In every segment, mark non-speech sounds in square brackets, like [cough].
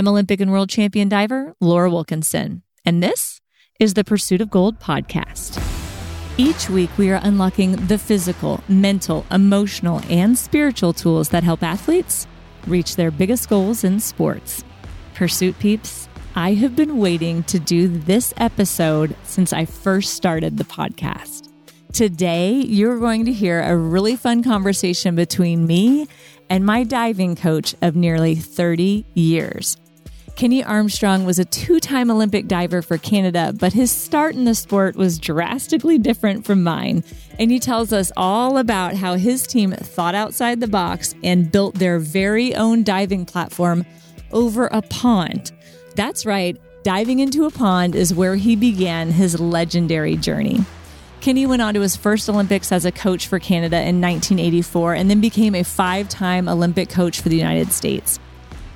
I'm Olympic and world champion diver Laura Wilkinson, and this is the Pursuit of Gold podcast. Each week, we are unlocking the physical, mental, emotional, and spiritual tools that help athletes reach their biggest goals in sports. Pursuit peeps, I have been waiting to do this episode since I first started the podcast. Today, you're going to hear a really fun conversation between me and my diving coach of nearly 30 years. Kenny Armstrong was a two time Olympic diver for Canada, but his start in the sport was drastically different from mine. And he tells us all about how his team thought outside the box and built their very own diving platform over a pond. That's right, diving into a pond is where he began his legendary journey. Kenny went on to his first Olympics as a coach for Canada in 1984 and then became a five time Olympic coach for the United States.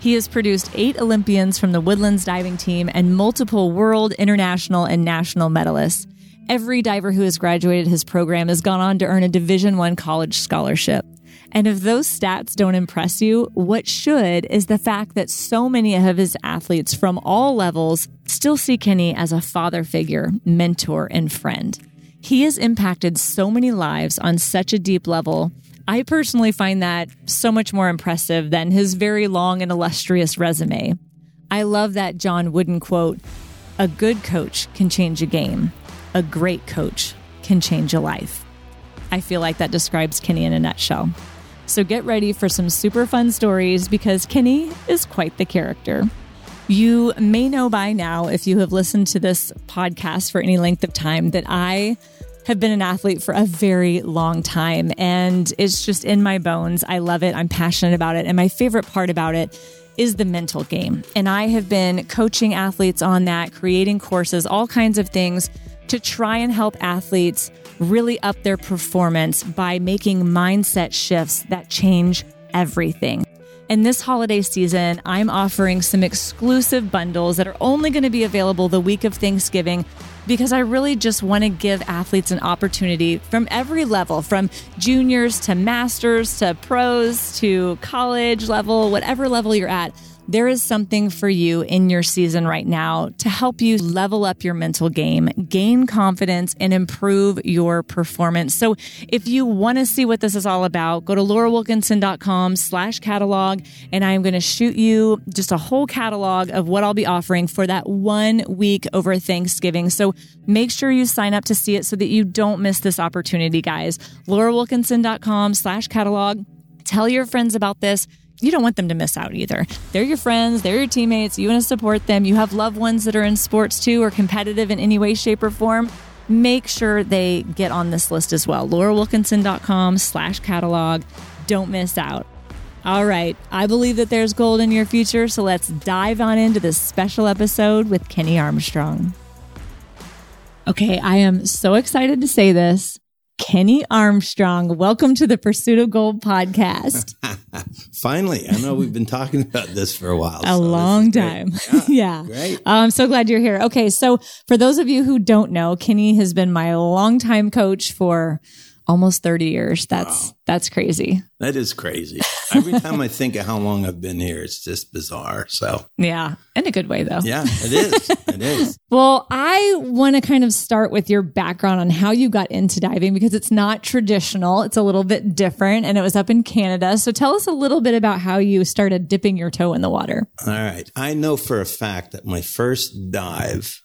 He has produced eight Olympians from the Woodlands diving team and multiple world, international, and national medalists. Every diver who has graduated his program has gone on to earn a Division One college scholarship. And if those stats don't impress you, what should is the fact that so many of his athletes from all levels still see Kenny as a father figure, mentor, and friend. He has impacted so many lives on such a deep level. I personally find that so much more impressive than his very long and illustrious resume. I love that John Wooden quote A good coach can change a game, a great coach can change a life. I feel like that describes Kenny in a nutshell. So get ready for some super fun stories because Kenny is quite the character. You may know by now, if you have listened to this podcast for any length of time, that I have been an athlete for a very long time and it's just in my bones. I love it. I'm passionate about it. And my favorite part about it is the mental game. And I have been coaching athletes on that, creating courses, all kinds of things to try and help athletes really up their performance by making mindset shifts that change everything. And this holiday season, I'm offering some exclusive bundles that are only going to be available the week of Thanksgiving because I really just want to give athletes an opportunity from every level, from juniors to masters to pros to college level, whatever level you're at there is something for you in your season right now to help you level up your mental game, gain confidence, and improve your performance. So if you want to see what this is all about, go to laurawilkinson.com slash catalog, and I am going to shoot you just a whole catalog of what I'll be offering for that one week over Thanksgiving. So make sure you sign up to see it so that you don't miss this opportunity, guys. laurawilkinson.com slash catalog. Tell your friends about this you don't want them to miss out either. They're your friends, they're your teammates, you want to support them. You have loved ones that are in sports too or competitive in any way, shape, or form. Make sure they get on this list as well. LauraWilkinson.com slash catalog. Don't miss out. All right, I believe that there's gold in your future, so let's dive on into this special episode with Kenny Armstrong. Okay, I am so excited to say this. Kenny Armstrong, welcome to the Pursuit of Gold podcast. [laughs] Finally, I know we've been talking about this for a while. A so long time. [laughs] Yeah, yeah. Great. I'm so glad you're here. Okay. So for those of you who don't know, Kenny has been my longtime coach for almost 30 years. That's, wow. that's crazy. That is crazy. Every [laughs] time I think of how long I've been here, it's just bizarre. So, yeah, in a good way, though. Yeah, it is. it is. [laughs] Well, I want to kind of start with your background on how you got into diving because it's not traditional. It's a little bit different and it was up in Canada. So, tell us a little bit about how you started dipping your toe in the water. All right. I know for a fact that my first dive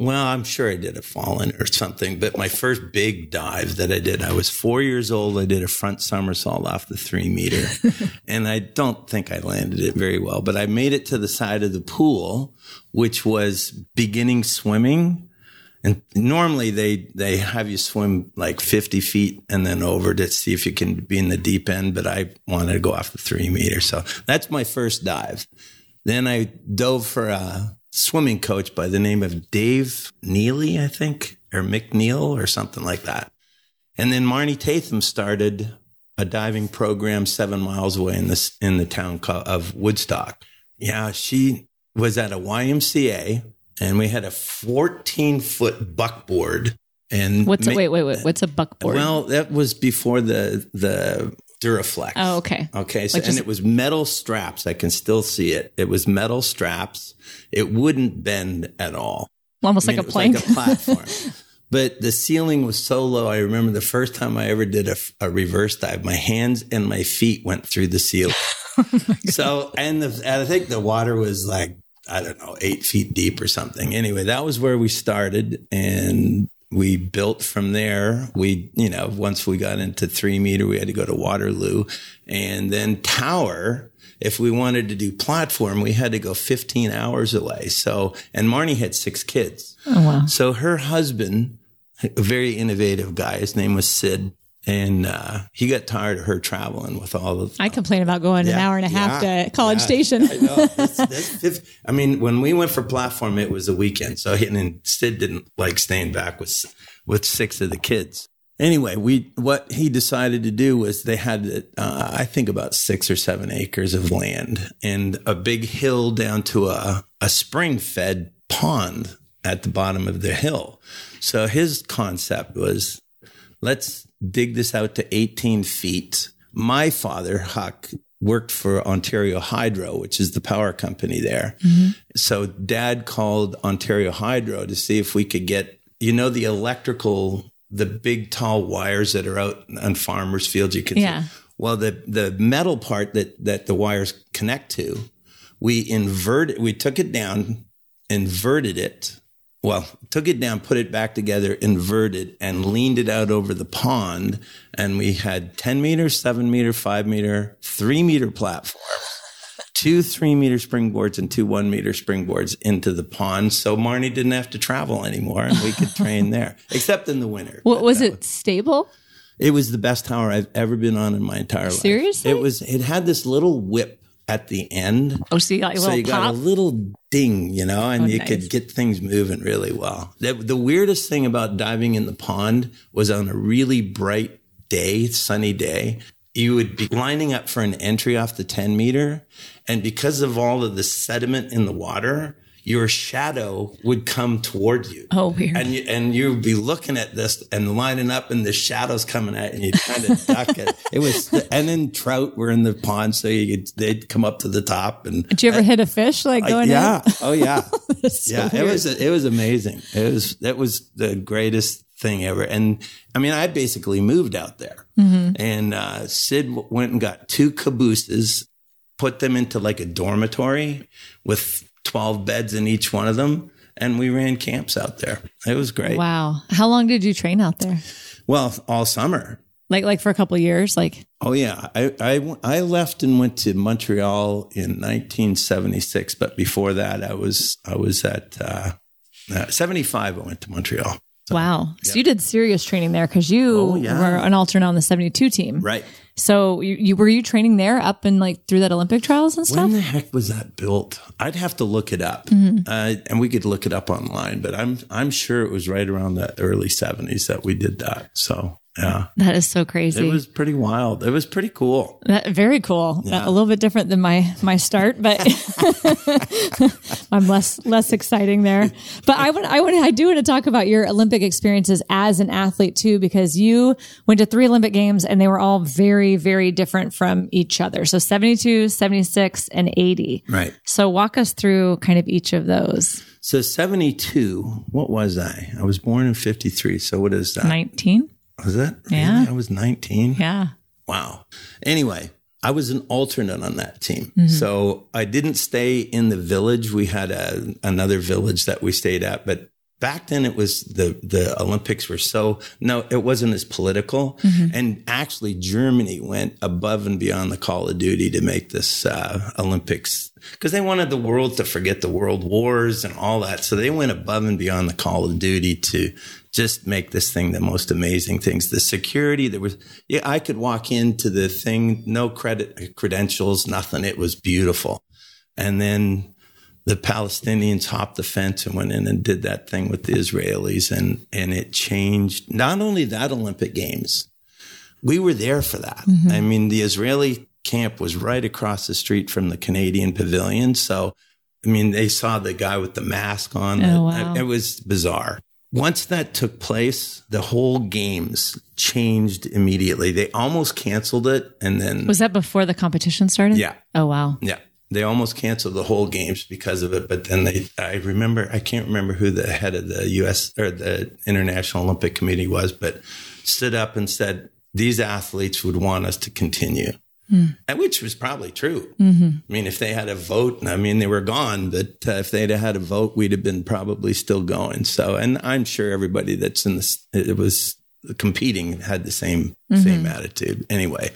well, I'm sure I did a fallen or something, but my first big dive that I did, I was four years old. I did a front somersault off the three meter, [laughs] and I don't think I landed it very well, but I made it to the side of the pool, which was beginning swimming. And normally they, they have you swim like 50 feet and then over to see if you can be in the deep end, but I wanted to go off the three meter. So that's my first dive. Then I dove for a swimming coach by the name of Dave Neely, I think, or McNeil or something like that. And then Marnie Tatham started a diving program seven miles away in this in the town of Woodstock. Yeah, she was at a YMCA and we had a 14 foot buckboard. And what's a, wait, wait, wait, what's a buckboard? Well, that was before the, the Duraflex. Oh, okay. Okay. So, Like and it was metal straps. I can still see it. It was metal straps. It wouldn't bend at all. Almost I mean, like a plank. like a platform. [laughs] but the ceiling was so low. I remember the first time I ever did a, a reverse dive, my hands and my feet went through the ceiling. [laughs] Oh, so, and, the, and I think the water was like, I don't know, eight feet deep or something. Anyway, that was where we started and we built from there. We, you know, once we got into three meter, we had to go to Waterloo and then tower. If we wanted to do platform, we had to go 15 hours away. So, and Marnie had six kids. oh, wow. So her husband, a very innovative guy, his name was Sid, and uh, he got tired of her traveling with all of. I complain about going an hour and a half yeah, to College yeah, Station. I know. That's, that's I mean, when we went for platform, it was a weekend, so he, and Sid didn't like staying back with with six of the kids. Anyway, we what he decided to do was they had, uh, I think, about six or seven acres of land and a big hill down to a a spring fed pond at the bottom of the hill. So his concept was let's dig this out to 18 feet. My father, Huck, worked for Ontario Hydro, which is the power company there. Mm-hmm. So dad called Ontario Hydro to see if we could get, you know, the electrical, the big tall wires that are out on farmers' fields. You can Yeah. see. Well, the, the metal part that, that the wires connect to, we inverted, we took it down, inverted it, well, took it down, put it back together, inverted, and leaned it out over the pond. And we had 10 meter, seven meter, five meter, three meter platforms, [laughs] two three meter springboards, and two one meter springboards into the pond. So Marnie didn't have to travel anymore and we could train [laughs] there, except in the winter. What, was it stable? It was the best tower I've ever been on in my entire life. Seriously? It was, it had this little whip at the end Oh, so you got so little you got a little ding, you know, and Oh, you nice. could get things moving really well. The, the weirdest thing about diving in the pond was on a really bright day, sunny day, you would be lining up for an entry off the 10 meter. And because of all of the sediment in the water, your shadow would come toward you. Oh, weird. And you, and you'd be looking at this and lining up, and the shadows coming at you, and you'd kind of [laughs] duck it. It was, and then trout were in the pond, so you could, they'd come up to the top, and Did you ever hit a fish like going yeah, in? oh yeah, [laughs] so yeah. It was it was amazing. It was that was the greatest thing ever. And I mean, I basically moved out there, Mm-hmm. and uh, Sid went and got two cabooses, put them into like a dormitory with twelve beds in each one of them, and we ran camps out there. It was great. Wow. How long did you train out there? Well, all summer. Like like for a couple of years? Like Oh yeah, I, I I left and went to Montreal in 1976, but before that, I was I was at uh, uh, 75. I went to Montreal. wow. So you did serious training there because you Oh, yeah. were an alternate on the 72 team. Right. So you, you were you training there up and like through that Olympic trials and stuff? When the heck was that built? I'd have to look it up, Mm-hmm. uh, and we could look it up online. But I'm I'm sure it was right around the early 70s that we did that. So yeah, that is so crazy. it was pretty wild. It was pretty cool. That, very cool. Yeah. A little bit different than my my start, but [laughs] I'm less less exciting there. But I want I want I do want to talk about your Olympic experiences as an athlete too, because you went to three Olympic games and they were all very very different from each other. So 72, 76, and 80. Right. So walk us through kind of each of those. So 72. What was I? I was born in 53. So what is that? 19. Was that? Yeah. Really? I was 19. Yeah. Wow. Anyway, I was an alternate on that team. Mm-hmm. So I didn't stay in the village. We had a, another village that we stayed at, but back then it was the, the Olympics were so, no, it wasn't as political. Mm-hmm. And actually Germany went above and beyond the call of duty to make this, uh, Olympics because they wanted the world to forget the world wars and all that. So they went above and beyond the call of duty to just make this thing the most amazing things. The security, there was, yeah, I could walk into the thing, no credit, credentials, nothing. It was beautiful. And then the Palestinians hopped the fence and went in and did that thing with the Israelis and, and it changed not only that Olympic games, we were there for that. Mm-hmm. I mean, the Israeli camp was right across the street from the Canadian pavilion. So, I mean, they saw the guy with the mask on. Oh, wow. It was bizarre. once that took place, the whole games changed immediately. They almost canceled it. And then, Was that before the competition started? yeah, Oh, wow. yeah. They almost canceled the whole games because of it. But then they, I remember, I can't remember who the head of the US or the International Olympic Committee was, but stood up and said, these athletes would want us to continue. Hmm. And which was probably true. Mm-hmm. I mean, if they had a vote, I mean, they were gone, but uh, if they'd had a vote, we'd have been probably still going. So, and I'm sure everybody that's in this, it was competing had the same, mm-hmm. same attitude. Anyway,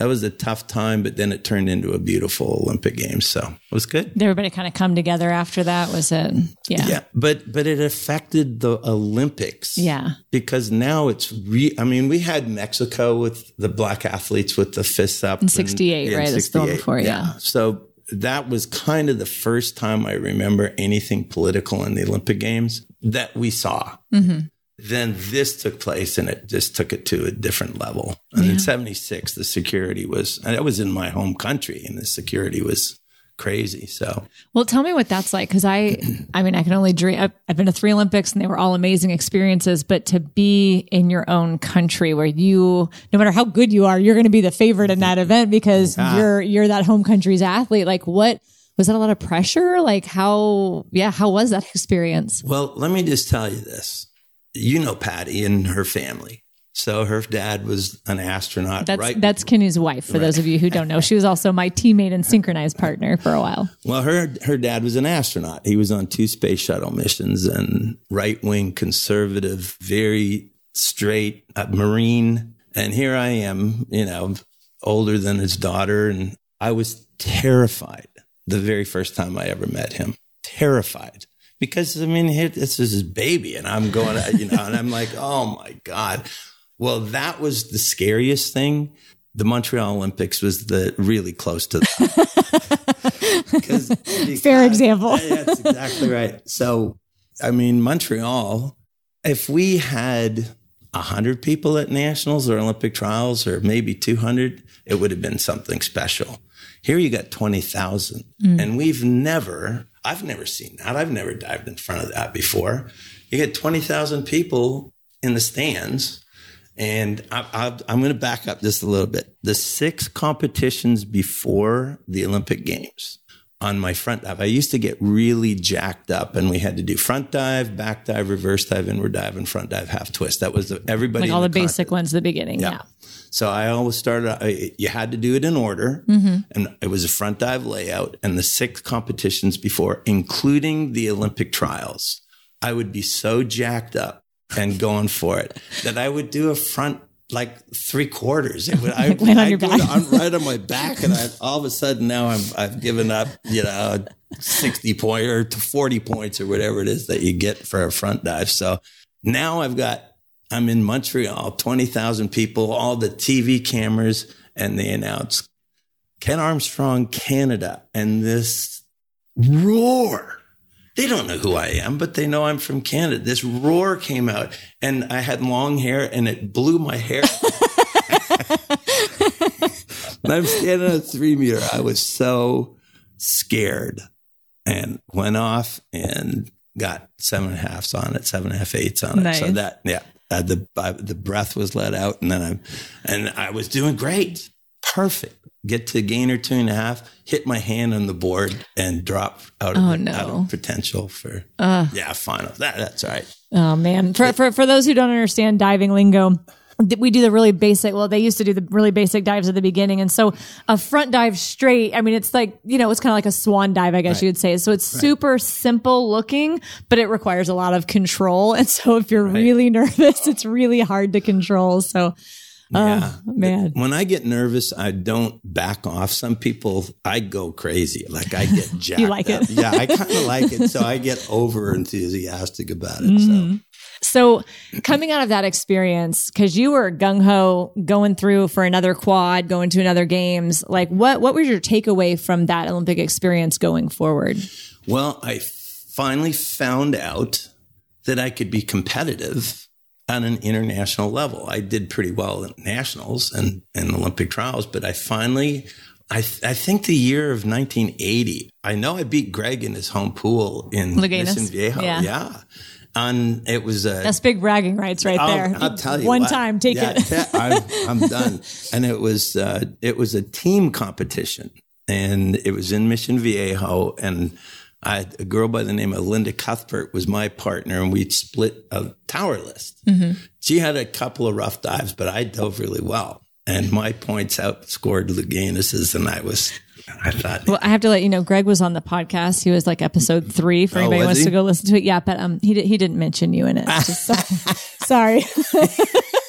that was a tough time, but then it turned into a beautiful Olympic Games. So it was good. Did everybody kind of come together after that? Was it? Yeah. Yeah, but but it affected the Olympics. Yeah. because now it's re. I mean, we had Mexico with the black athletes with the fists up In 68, right? That's the one before, yeah. So that was kind of the first time I remember anything political in the Olympic Games that we saw. Mm-hmm. Then this took place and it just took it to a different level. And in 76, the security was, and I was in my home country and the security was crazy. So Well, tell me what that's like because I, [clears throat] I mean, I can only dream. I've, I've been to three Olympics and they were all amazing experiences. But to be in your own country where you, no matter how good you are, you're going to be the favorite in that [laughs] event because you're you're that home country's athlete. Like, what was that? A lot of pressure? Like, how? Yeah, how was that experience? Well, let me just tell you this. You know Patty and her family. So her dad was an astronaut. That's right. that's Kenny's wife. For those of you who don't know, she was also my teammate and synchronized partner for a while. well, her her dad was an astronaut. He was on two space shuttle missions and right wing conservative, very straight uh, Marine. And here I am, you know, older than his daughter, and I was terrified the very first time I ever met him. Terrified because I mean, here, this is his baby, and I'm going, uh, you know, and I'm like, [laughs] oh my god. Well, that was the scariest thing. The Montreal Olympics was the really close to that. [laughs] because, Fair example. Yeah, that's exactly right. So, I mean, Montreal, if we had 100 people at nationals or Olympic trials or maybe 200, it would have been something special. Here you got 20,000. Mm. And we've never, I've never seen that. I've never dived in front of that before. You get 20,000 people in the stands. And I, I, I'm going to back up just a little bit. The six competitions before the Olympic Games on my front dive, I used to get really jacked up and we had to do front dive, back dive, reverse dive, inward dive, and front dive, half twist. That was the, everybody. Like all the con- basic ones at the beginning. Yeah. So I always started, I, you had to do it in order. Mm-hmm. And it was a front dive layout and the six competitions before, including the Olympic trials. I would be so jacked up and going for it that I would do a front like three quarters. It would, [laughs] I, land on your back. on, right on my [laughs] back. And I, all of a sudden now I'm, I've given up, you know, 60 point or to 40 points or whatever it is that you get for a front dive. So now I've got, I'm in Montreal, 20,000 people, all the TV cameras, and they announce Ken Armstrong, Canada, and this roar. They don't know who I am, but they know I'm from Canada. This roar came out, and I had long hair, and it blew my hair. [laughs] [laughs] I'm standing at three meter. I was so scared and went off and got seven and a halfs on it, seven and a half eights on it. So that, yeah, uh, the I, the breath was let out, and then I'm, and I was doing great, perfect. Get to gainer two and a half, hit my hand on the board, and drop out of, Oh, the- no. out of potential for uh, yeah final. That that's all right. Oh man. For, for for those who don't understand diving lingo, we do the really basic. Well, they used to do the really basic dives at the beginning, and so a front dive straight. I mean, it's like you know, it's kind of like a swan dive, I guess you would say. So it's super simple looking, but it requires a lot of control. [laughs] And so if you're really nervous, it's really hard to control. So. Yeah. Oh man. When I get nervous, I don't back off. Some people, I go crazy. Like I get [laughs] jacked. You like up. it. yeah, I kind of [laughs] like it. So I get over enthusiastic about it. Mm-hmm. So So coming out of that experience, because you were gung ho going through for another quad, going to another games, like what what was your takeaway from that Olympic experience going forward? Well, I finally found out that I could be competitive on an international level. I did pretty well at nationals and, and Olympic trials, but I finally, I, th- I think the year of 1980, I know I beat Greg in his home pool in? Mission Viejo. Yeah. Yeah. On it was a That's big bragging rights right there. I'll, I'll tell you One what. time, take Yeah, it. te- I'm, I'm done. [laughs] And it was uh, it was a team competition, and it was in Mission Viejo, and I a girl by the name of Linda Cuthbert was my partner, and we split a tower list. Mm-hmm. She had a couple of rough dives, but I dove really well, and my points outscored Louganis's, and I was. I thought, Well, I have to let you know, Greg was on the podcast. He was like episode three for Oh, anybody wants he? to go listen to it. Yeah, but um, he di- he didn't mention you in it. Just [laughs] [laughs] sorry. [laughs]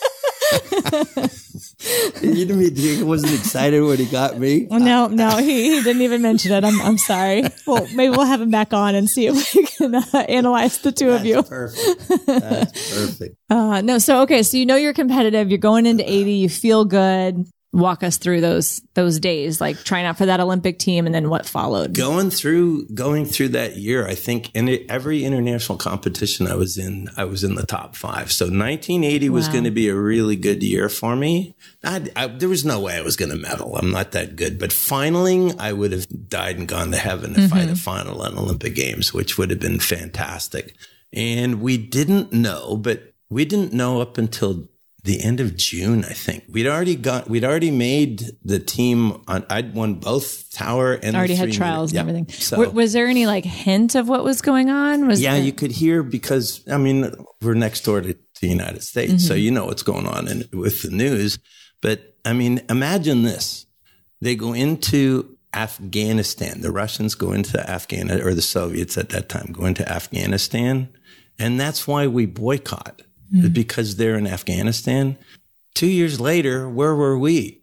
you didn't mean he wasn't excited when he got me. No, no, he, he didn't even mention it. I'm I'm sorry. Well, maybe we'll have him back on and see if we can uh, analyze the two of you. Perfect. That's [laughs] perfect. Uh, no, so okay, so you know you're competitive. You're going into 80. You feel good. Walk us through those those days, like trying out for that Olympic team, and then what followed. going through going through that year i think in every international competition i was in i was in the top five. So 1980 was going to be a really good year for me. I, I, there was no way i was going to medal. I'm not that good. But finaling i would have died and gone to heaven if i had a mm-hmm. final on olympic games which would have been fantastic. And we didn't know but we didn't know up until the end of June, I think. We'd already got, we'd already made the team on, I'd won both tower and the Already had trials and Yeah. everything. So, W- was there any like hint of what was going on? Was yeah, there- you could hear because, I mean, we're next door to, the United States. So Mm-hmm. you know what's going on in, with the news. But I mean, imagine this. They go into Afghanistan. The Russians go into Afghanistan, or the Soviets at that time go into Afghanistan. And that's why we boycott Mm. because they're in Afghanistan. Two years later, where were we?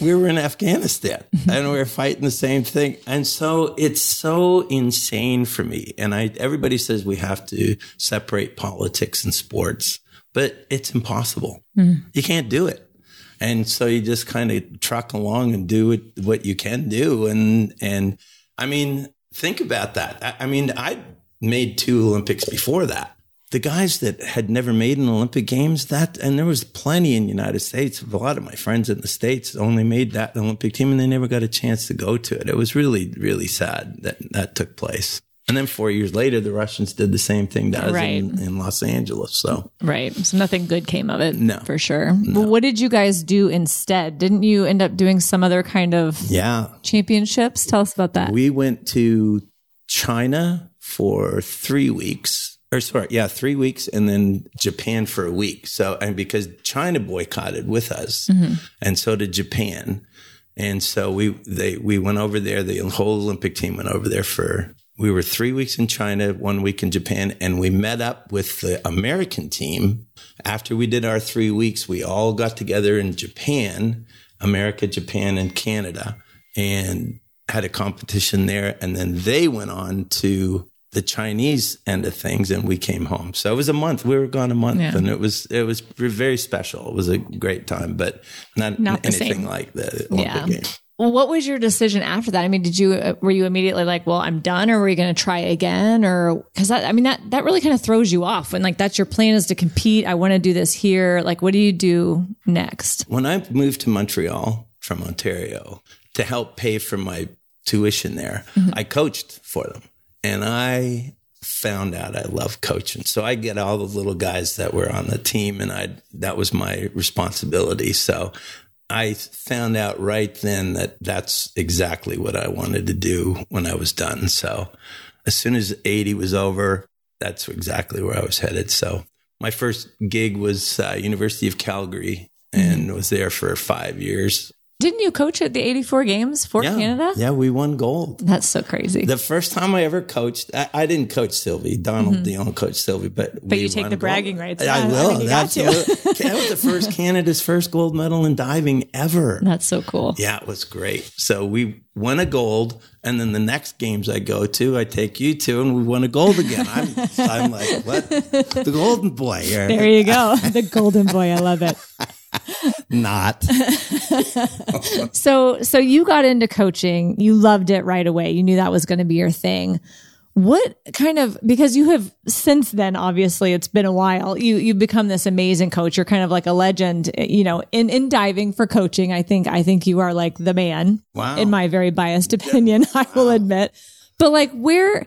We were in Afghanistan [laughs] and we were fighting the same thing. And so it's so insane for me. And I, everybody says we have to separate politics and sports, but it's impossible. Mm. You can't do it. And so you just kind of truck along and do it, what you can do. And, and I mean, think about that. I, I mean, I made two Olympics before that. The guys that had never made an Olympic Games, that, and there was plenty in the United States. A lot of my friends in the States only made that Olympic team and they never got a chance to go to it. It was really, really sad that that took place. And then four years later, the Russians did the same thing to us Right. in, in Los Angeles. So right. So nothing good came of it. No. for sure. But what did you guys do instead? Didn't you end up doing some other kind of yeah, championships? Tell us about that. We went to China for three weeks, or sorry, yeah, three weeks, and then Japan for a week. So, and because China boycotted with us, mm-hmm. and so did Japan, and so we they we went over there. The whole Olympic team went over there for. We were three weeks in China, one week in Japan, and we met up with the American team. After we did our three weeks, we all got together in Japan, America, Japan, and Canada, and had a competition there. And then they went on to the Chinese end of things and we came home. So it was a month. We were gone a month Yeah. and it was, it was very special. It was a great time, but not, Not anything like the Olympic Yeah. Games. Well, what was your decision after that? I mean, did you uh, were you immediately like, "Well, I'm done," or were you going to try again, or because that I mean that that really kind of throws you off when like that's your plan is to compete. I want to do this here. Like, what do you do next? When I moved to Montreal from Ontario to help pay for my tuition there, I coached for them and I found out I love coaching. So I get all the little guys that were on the team and I, that was my responsibility. So I found out right then that that's exactly what I wanted to do when I was done. So as soon as 80 was over, that's exactly where I was headed. So my first gig was uh, University of Calgary and was there for five years. Didn't you coach at the '84 games for Yeah, Canada? yeah, we won gold. That's so crazy. The first time I ever coached, I, I didn't coach Sylvie. Donald Dion coached Sylvie, but Mm-hmm. But you take the gold. bragging rights. I I will. mean, you got to. [laughs] That was the first Canada's first gold medal in diving ever. That's so cool. Yeah, it was great. So we won a gold, and then the next games I go to, I take you to, and we won a gold again. I'm, I'm like, what? [laughs] The golden boy. Here. There you go, [laughs] the golden boy. I love it. Not. [laughs] So, so you got into coaching. You loved it right away. You knew that was going to be your thing. What kind of because you have since then obviously it's been a while. You you've become this amazing coach. You're kind of like a legend, you know, in in diving for coaching. I think I think you are like the man. Wow. In my very biased opinion, [laughs] I will admit. But like where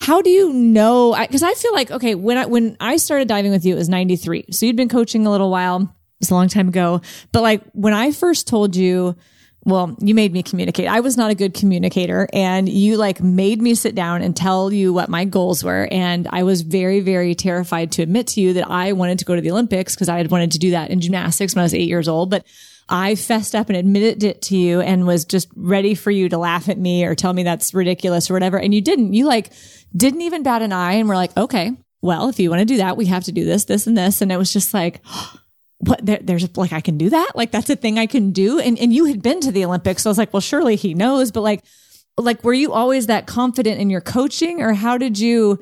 how do you know? Because I, I, feel like okay, when I when I started diving with you, it was '93. So you'd been coaching a little while. Was a long time ago. But like when I first told you well, you made me communicate. I was not a good communicator and you like made me sit down and tell you what my goals were. And I was very, very terrified to admit to you that I wanted to go to the Olympics because I had wanted to do that in gymnastics when I was eight years old. But I fessed up and admitted it to you and was just ready for you to laugh at me or tell me that's ridiculous or whatever. And you didn't. You like didn't even bat an eye and were like, okay, well, if you want to do that, we have to do this, this, and this. And it was just like, [gasps] what there, there's like I can do that like that's a thing I can do and and you had been to the Olympics so I was like well surely he knows but like like were you always that confident in your coaching or how did you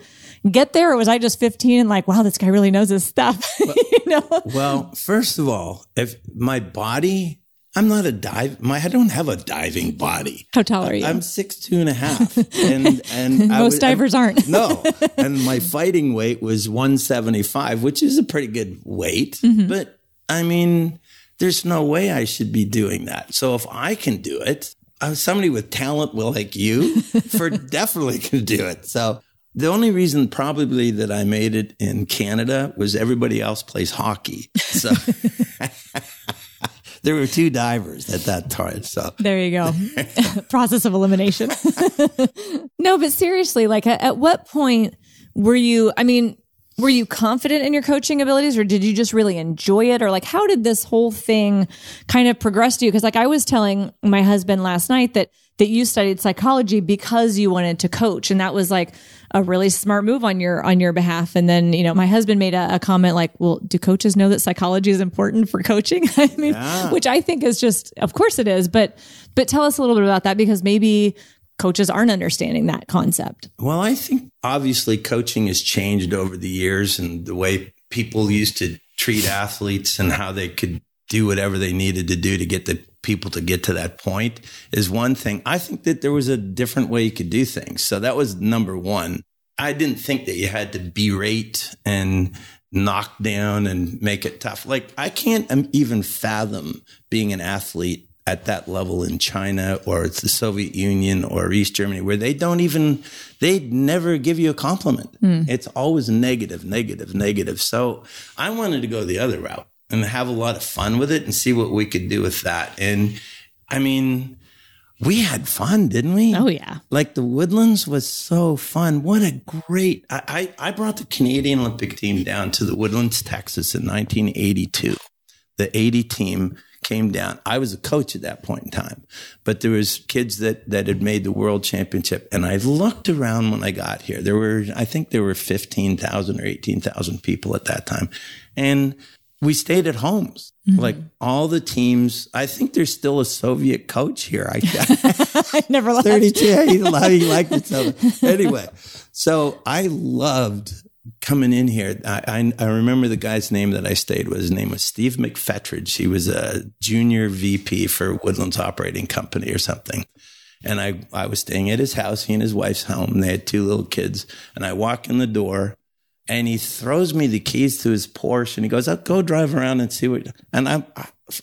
get there or was I just 15 and like wow this guy really knows his stuff [laughs] well, you know well first of all if my body I'm not a dive. My I don't have a diving body. How tall are you? I'm six two and a half, [laughs] and and most was, divers aren't. no, [laughs] and my fighting weight was 175, which is a pretty good weight. Mm-hmm. But I mean, there's no way I should be doing that. So if I can do it, uh, somebody with talent will like you [laughs] for definitely can do it. So the only reason probably that I made it in Canada was everybody else plays hockey. So [laughs] there were two divers at that time. So there you go. [laughs] Process of elimination. no, but seriously, like at, at what point were you, I mean, were you confident in your coaching abilities or did you just really enjoy it? Or like how did this whole thing kind of progress to you? Because like i was telling my husband last night that that you studied psychology because you wanted to coach and that was like a really smart move on your on your behalf. And then you know my husband made a, a comment like well do coaches know that psychology is important for coaching? [laughs] I mean yeah. which i think is just of course it is but but tell us a little bit about that because maybe coaches aren't understanding that concept? Well, I think obviously coaching has changed over the years and the way people used to treat athletes and how they could do whatever they needed to do to get the people to get to that point is one thing. I think that there was a different way you could do things. So that was number one. I didn't think that you had to berate and knock down and make it tough. Like I can't um, even fathom being an athlete at that level in China or it's the Soviet Union or East Germany where they don't even they never give you a compliment. Mm. It's always negative, negative, negative. So I wanted to go the other route and have a lot of fun with it and see what we could do with that. And I mean, we had fun, didn't we? Oh yeah. Like the Woodlands was so fun. What a great I, I, I brought the Canadian Olympic team down to the Woodlands, Texas in 1982. The 80 team came down. I was a coach at that point in time, but there was kids that, that had made the world championship. And I looked around when I got here. There were, I think there were 15,000 or 18,000 people at that time. And we stayed at homes. Mm-hmm. Like all the teams, I think there's still a Soviet coach here. I, I [laughs] never left. [laughs] 32. He, he liked it so. Anyway, so I loved coming in here, I, I, I, remember the guy's name that I stayed with. His name was Steve McFetridge. He was a junior VP for Woodlands Operating Company or something. And I, I was staying at his house, he and his wife's home. They had two little kids. And I walk in the door and he throws me the keys to his Porsche and he goes, I'll go drive around and see what, and I'm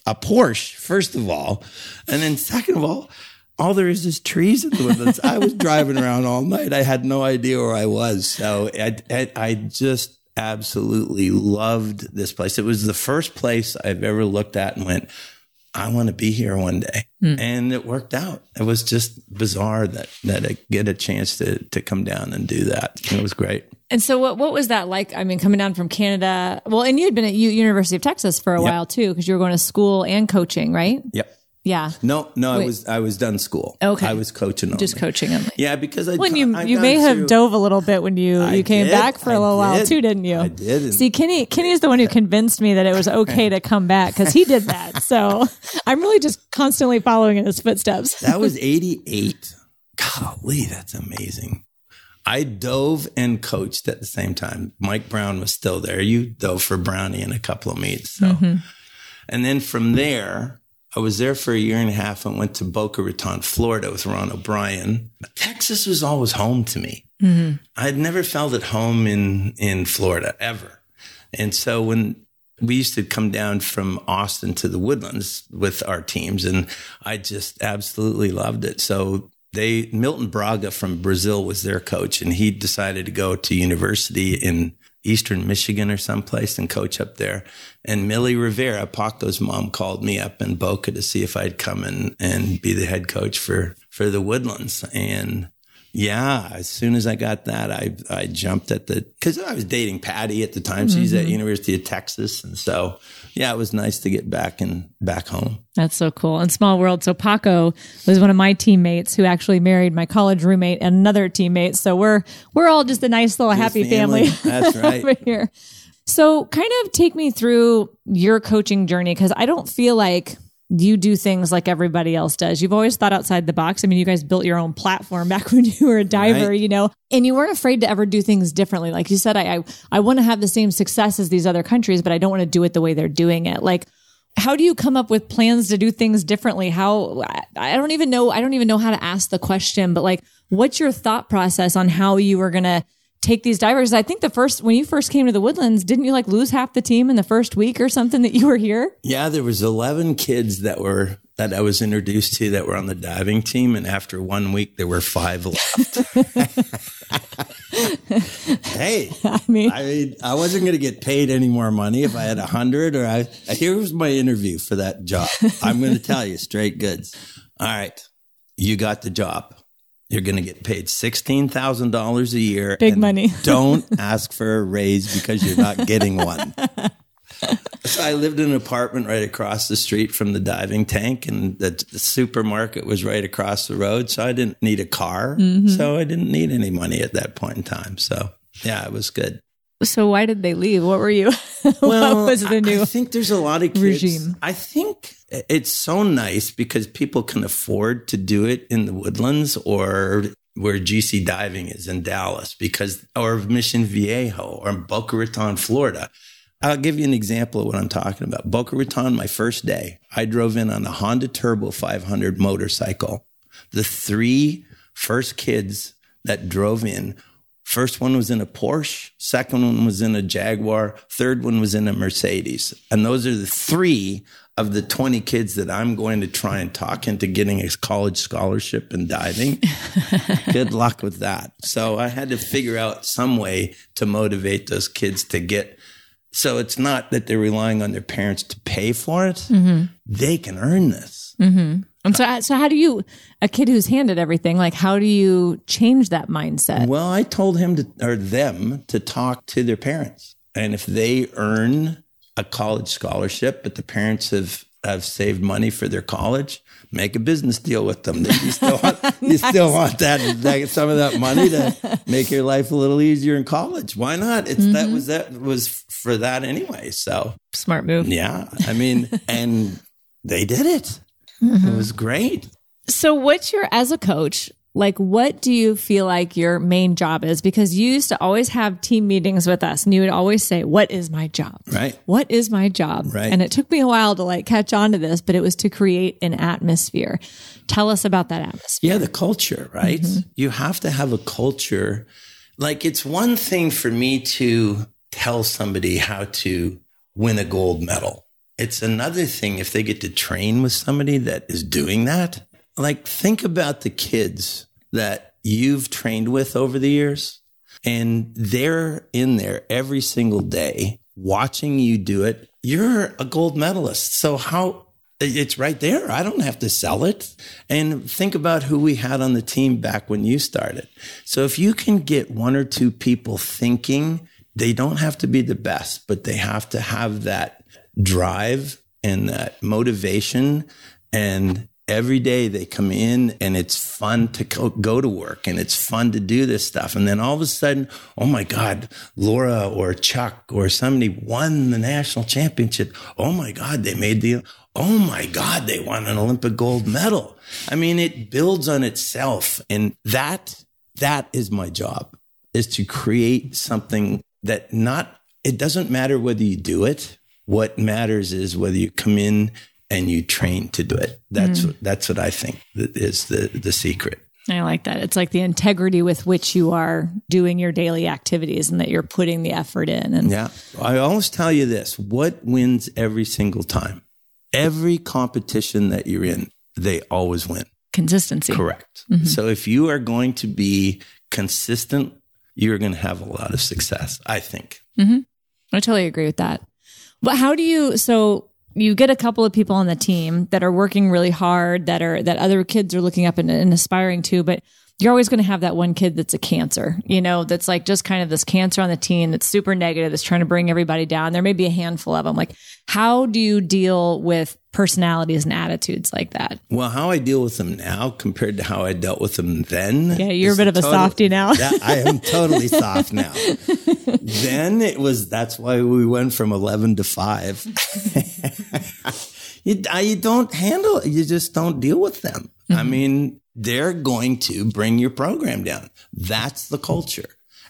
a Porsche, first of all. And then second of all, all there is is trees in the woodlands. I was driving around all night. I had no idea where I was. So I, I, I, just absolutely loved this place. It was the first place I've ever looked at and went, I want to be here one day. Mm. And it worked out. It was just bizarre that, that I get a chance to, to come down and do that. It was great. And so what, what was that like? I mean, coming down from Canada, well, and you had been at U- University of Texas for a yep. while too, because you were going to school and coaching, right? Yep. Yeah. No, no, Wait. I was I was done school. Okay. I was coaching only. Just coaching only. Yeah, because I when you you may have dove a little bit when you you came did, back for a little while too, didn't you? I did. See, Kenny Kenny is the one who convinced me that it was okay to come back because he did that. [laughs] So I'm really just constantly following in his footsteps. that was '88. Golly, that's amazing. I dove and coached at the same time. Mike Brown was still there. You dove for Brownie in a couple of meets. So, mm-hmm. and then from there I was there for a year and a half and went to Boca Raton, Florida with Ron O'Brien. Texas was always home to me. Mm-hmm. I had never felt at home in, in Florida ever. And so when we used to come down from Austin to the Woodlands with our teams and I just absolutely loved it. So they Milton Braga from Brazil was their coach, and he decided to go to university in Eastern Michigan or someplace and coach up there. And Millie Rivera, Paco's mom, called me up in Boca to see if I'd come and and be the head coach for for the Woodlands. And yeah, as soon as I got that, I I jumped at the because I was dating Patty at the time. She's mm-hmm. at University of Texas, and so yeah, it was nice to get back and back home. That's so cool. And small world. So Paco was one of my teammates who actually married my college roommate and another teammate. So we're we're all just a nice little happy family. family. That's [laughs] right over here. So kind of take me through your coaching journey because I don't feel like you do things like everybody else does. You've always thought outside the box. I mean, you guys built your own platform [laughs] back when you were a diver, right. you know, and you weren't afraid to ever do things differently. Like you said, I, I, I want to have the same success as these other countries, but I don't want to do it the way they're doing it. Like, how do you come up with plans to do things differently? How, I don't even know, I don't even know how to ask the question, but like, what's your thought process on how you were going to take these divers. I think the first when you first came to the Woodlands, didn't you like lose half the team in the first week or something that you were here? Yeah, there was 11 kids that were that I was introduced to that were on the diving team and after one week there were 5 left. [laughs] hey, I mean, I mean, I wasn't going to get paid any more money if I had a hundred or I, here was my interview for that job. I'm going to tell you straight goods. All right. You got the job. You're going to get paid $16,000 a year. Big money. [laughs] don't ask for a raise because you're not getting one. [laughs] so I lived in an apartment right across the street from the diving tank, and the, the supermarket was right across the road. So I didn't need a car. Mm-hmm. So I didn't need any money at that point in time. So yeah, it was good. So why did they leave? What were you? [laughs] Well, what was the new? I think there's a lot of kids. regime. I think it's so nice because people can afford to do it in the woodlands or where GC diving is in Dallas because or Mission Viejo or Boca Raton, Florida. I'll give you an example of what I'm talking about. Boca Raton, my first day, I drove in on the Honda Turbo 500 motorcycle. The three first kids that drove in First one was in a Porsche, second one was in a Jaguar, third one was in a Mercedes. And those are the three of the 20 kids that I'm going to try and talk into getting a college scholarship in diving. [laughs] Good luck with that. So I had to figure out some way to motivate those kids to get. So it's not that they're relying on their parents to pay for it. Mm-hmm. They can earn this. Mm-hmm. And so, so how do you, a kid who's handed everything, like how do you change that mindset? Well, I told him to, or them to talk to their parents. And if they earn a college scholarship, but the parents have, have saved money for their college, make a business deal with them. You still want, nice. [laughs] you still want that, that, some of that money to make your life a little easier in college. Why not? It's mm-hmm. that was that was for that anyway. So smart move. Yeah, I mean, [laughs] and they did it. Mm-hmm. It was great. So, what's your, as a coach, like, what do you feel like your main job is? Because you used to always have team meetings with us and you would always say, What is my job? Right. What is my job? Right. And it took me a while to like catch on to this, but it was to create an atmosphere. Tell us about that atmosphere. Yeah, the culture, right? Mm-hmm. You have to have a culture. Like, it's one thing for me to tell somebody how to win a gold medal it's another thing if they get to train with somebody that is doing that. Like, think about the kids that you've trained with over the years, and they're in there every single day watching you do it. You're a gold medalist. So, how it's right there. I don't have to sell it. And think about who we had on the team back when you started. So, if you can get one or two people thinking, they don't have to be the best, but they have to have that drive and that motivation. And every day they come in and it's fun to go to work and it's fun to do this stuff. And then all of a sudden, oh my God, Laura or Chuck or somebody won the national championship. Oh my God, they made the, oh my God, they won an Olympic gold medal. I mean, it builds on itself. And that, that is my job is to create something that not, it doesn't matter whether you do it what matters is whether you come in and you train to do it. That's mm. what, that's what I think is the the secret. I like that. It's like the integrity with which you are doing your daily activities and that you're putting the effort in. And yeah, I always tell you this: what wins every single time? Every competition that you're in, they always win. consistency. Correct. Mm-hmm. So if you are going to be consistent, you're going to have a lot of success, I think. Mm-hmm. I totally agree with that. But how do you, so you get a couple of people on the team that are working really hard, that are, that other kids are looking up and, and aspiring to, but you're always going to have that one kid that's a cancer, you know, that's like just kind of this cancer on the team that's super negative, that's trying to bring everybody down. There may be a handful of them. Like, how do you deal with personalities and attitudes like that? Well, how I deal with them now compared to how I dealt with them then. Yeah, you're a bit of a total, softy now. I am totally soft now. [laughs] then it was, that's why we went from 11 to five. You, you don't handle it. You just don't deal with them. Mm-hmm. I mean, they're going to bring your program down. That's the culture.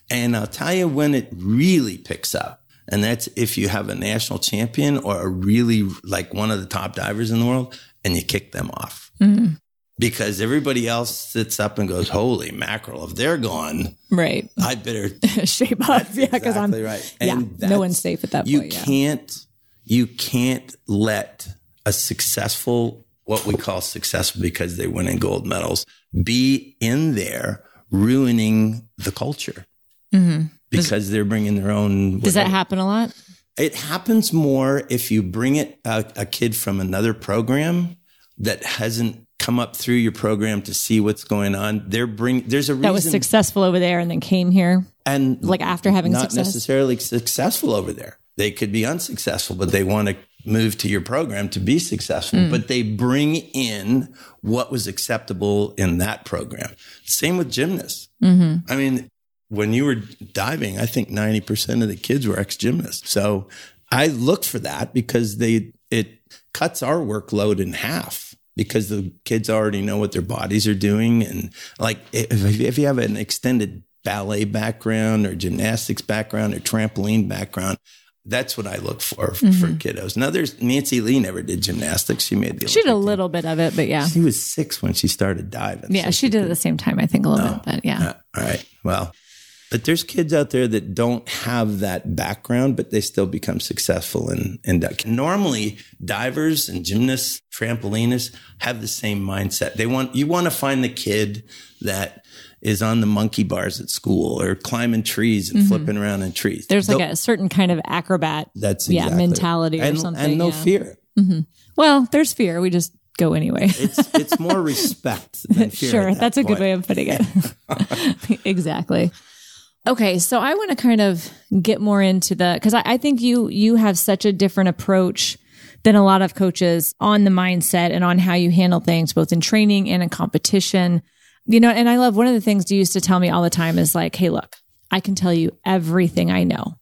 And I'll tell you when it really picks up. And that's if you have a national champion or a really like one of the top divers in the world and you kick them off. Mm-hmm. Because everybody else sits up and goes, Holy mackerel, if they're gone, right? I better [laughs] shape up. Yeah, because exactly I'm right. And yeah, no one's safe at that you point. You can't, you can't let a successful what we call successful because they win in gold medals be in there ruining the culture mm-hmm. because does, they're bringing their own. Does that happen a lot? It happens more if you bring it a, a kid from another program that hasn't come up through your program to see what's going on. They're bring there's a reason that was successful over there and then came here and like after having not success? necessarily successful over there. They could be unsuccessful, but they want to move to your program to be successful, mm. but they bring in what was acceptable in that program. Same with gymnasts. Mm-hmm. I mean, when you were diving, I think 90% of the kids were ex gymnasts. So I look for that because they, it cuts our workload in half because the kids already know what their bodies are doing. And like, if, if you have an extended ballet background or gymnastics background or trampoline background, that's what I look for mm-hmm. for kiddos. Now, there's Nancy Lee never did gymnastics. She made the. She did a little bit of it, but yeah, she was six when she started diving. Yeah, so she, she did at the same time. I think a little bit, but yeah. Uh, all right. Well, but there's kids out there that don't have that background, but they still become successful in in that. Normally, divers and gymnasts, trampolinists have the same mindset. They want you want to find the kid that is on the monkey bars at school or climbing trees and mm-hmm. flipping around in trees. There's like a certain kind of acrobat, that's exactly yeah mentality and, or something, and no yeah. fear. Mm-hmm. Well, there's fear. We just go anyway. it's it's more respect [laughs] than fear. sure, that that's point. a good way of putting it. [laughs] exactly. Okay, so I want to kind of get more into the because I, I think you you have such a different approach than a lot of coaches on the mindset and on how you handle things, both in training and in competition. You know, and I love one of the things you used to tell me all the time is like, hey, look, I can tell you everything I know.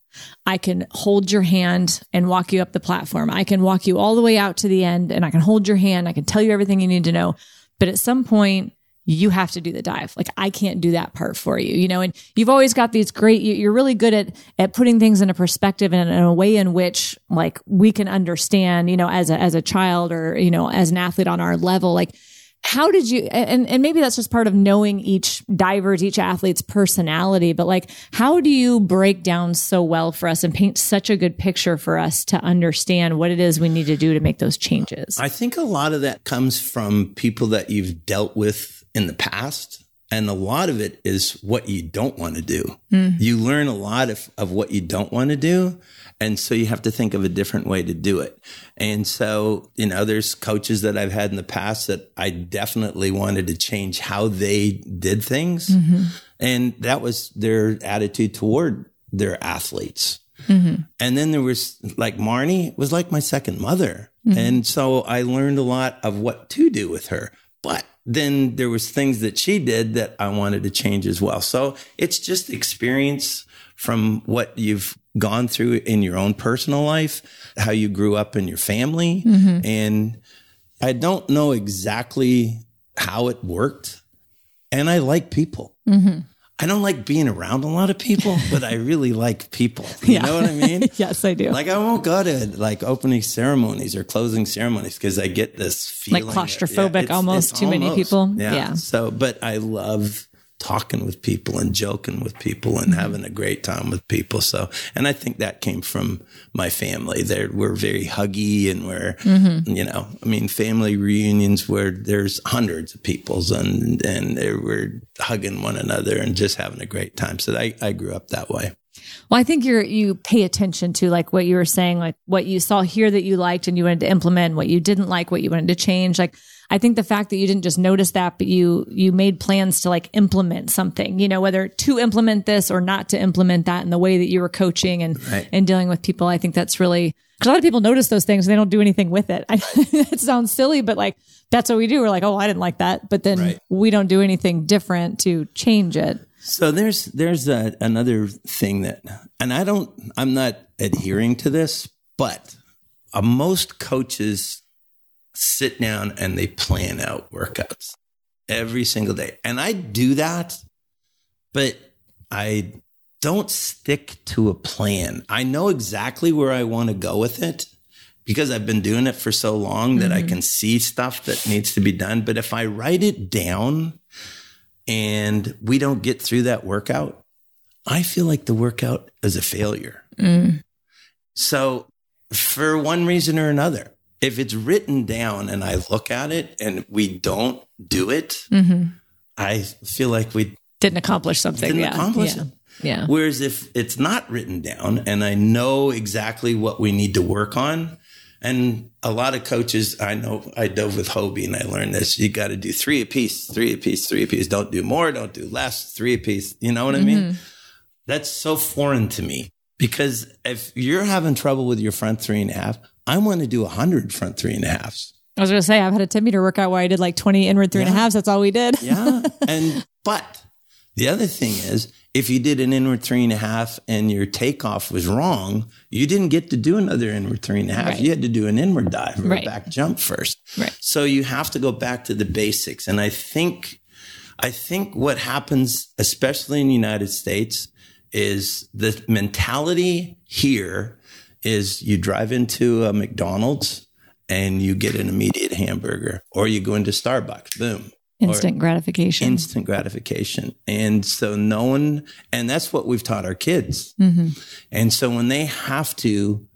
I can hold your hand and walk you up the platform. I can walk you all the way out to the end and I can hold your hand. I can tell you everything you need to know. But at some point, you have to do the dive. Like I can't do that part for you, you know, and you've always got these great, you're really good at, at putting things in a perspective and in a way in which like we can understand, you know, as a, as a child or, you know, as an athlete on our level, like how did you and, and maybe that's just part of knowing each diver's each athlete's personality but like how do you break down so well for us and paint such a good picture for us to understand what it is we need to do to make those changes i think a lot of that comes from people that you've dealt with in the past and a lot of it is what you don't want to do mm. you learn a lot of, of what you don't want to do and so you have to think of a different way to do it. And so, you know, there's coaches that I've had in the past that I definitely wanted to change how they did things. Mm-hmm. And that was their attitude toward their athletes. Mm-hmm. And then there was like Marnie was like my second mother. Mm-hmm. And so I learned a lot of what to do with her. But then there was things that she did that I wanted to change as well. So it's just experience from what you've gone through in your own personal life, how you grew up in your family. Mm-hmm. And I don't know exactly how it worked. And I like people. Mm-hmm. I don't like being around a lot of people, but I [laughs] really like people. You yeah. know what I mean? [laughs] yes, I do. Like I won't go to like opening ceremonies or closing ceremonies because I get this feeling like claustrophobic, yeah, almost it's too almost, many people. Yeah. yeah. So, but I love talking with people and joking with people and mm-hmm. having a great time with people. So, and I think that came from my family. They we're very huggy and we're, mm-hmm. you know, I mean, family reunions where there's hundreds of peoples and, and they we're hugging one another and just having a great time. So I, I grew up that way. Well, I think you're you pay attention to like what you were saying, like what you saw here that you liked and you wanted to implement, what you didn't like, what you wanted to change. Like I think the fact that you didn't just notice that, but you you made plans to like implement something, you know, whether to implement this or not to implement that in the way that you were coaching and Right. and dealing with people. I think that's really because a lot of people notice those things and they don't do anything with it. [laughs] I, it sounds silly, but like that's what we do. We're like, oh, I didn't like that, but then Right. we don't do anything different to change it. So there's there's a, another thing that, and I don't, I'm not adhering to this, but uh, most coaches sit down and they plan out workouts every single day, and I do that, but I don't stick to a plan. I know exactly where I want to go with it because I've been doing it for so long that I can see stuff that needs to be done. But if I write it down and we don't get through that workout, I feel like the workout is a failure. So, for one reason or another, if it's written down and I look at it and we don't do it, I feel like we Didn't accomplish something. didn't yeah. accomplish yeah. it. Yeah. Whereas if it's not written down and I know exactly what we need to work on, and a lot of coaches, I know I dove with Hobie and I learned this. You got to do three a piece, three a piece, three a piece. Don't do more, don't do less, three a piece. You know what I mean? Mm-hmm. That's so foreign to me because if you're having trouble with your front three and a half, I want to do a hundred front three and a halves. I was going to say, I've had a 10 meter workout where I did like 20 inward three and a halves. That's all we did. Yeah. [laughs] and, but the other thing is, if you did an inward three and a half and your takeoff was wrong, you didn't get to do another inward three and a half. Right. You had to do an inward dive or Right. a back jump first. Right. So you have to go back to the basics. And I think, I think what happens, especially in the United States, is the mentality here is you drive into a McDonald's and you get an immediate hamburger or you go into Starbucks, boom. Instant gratification. instant gratification. And so no one, and that's what we've taught our kids. Mm-hmm. And so when they have to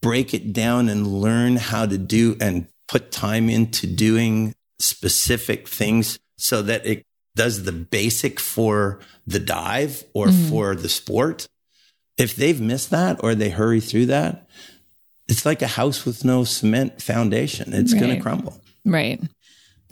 break it down and learn how to do and put time into doing specific things so that it does the basic for the dive or mm-hmm. for the sport, if they've missed that or they hurry through that, it's like a house with no cement foundation. It's going to crumble. Right.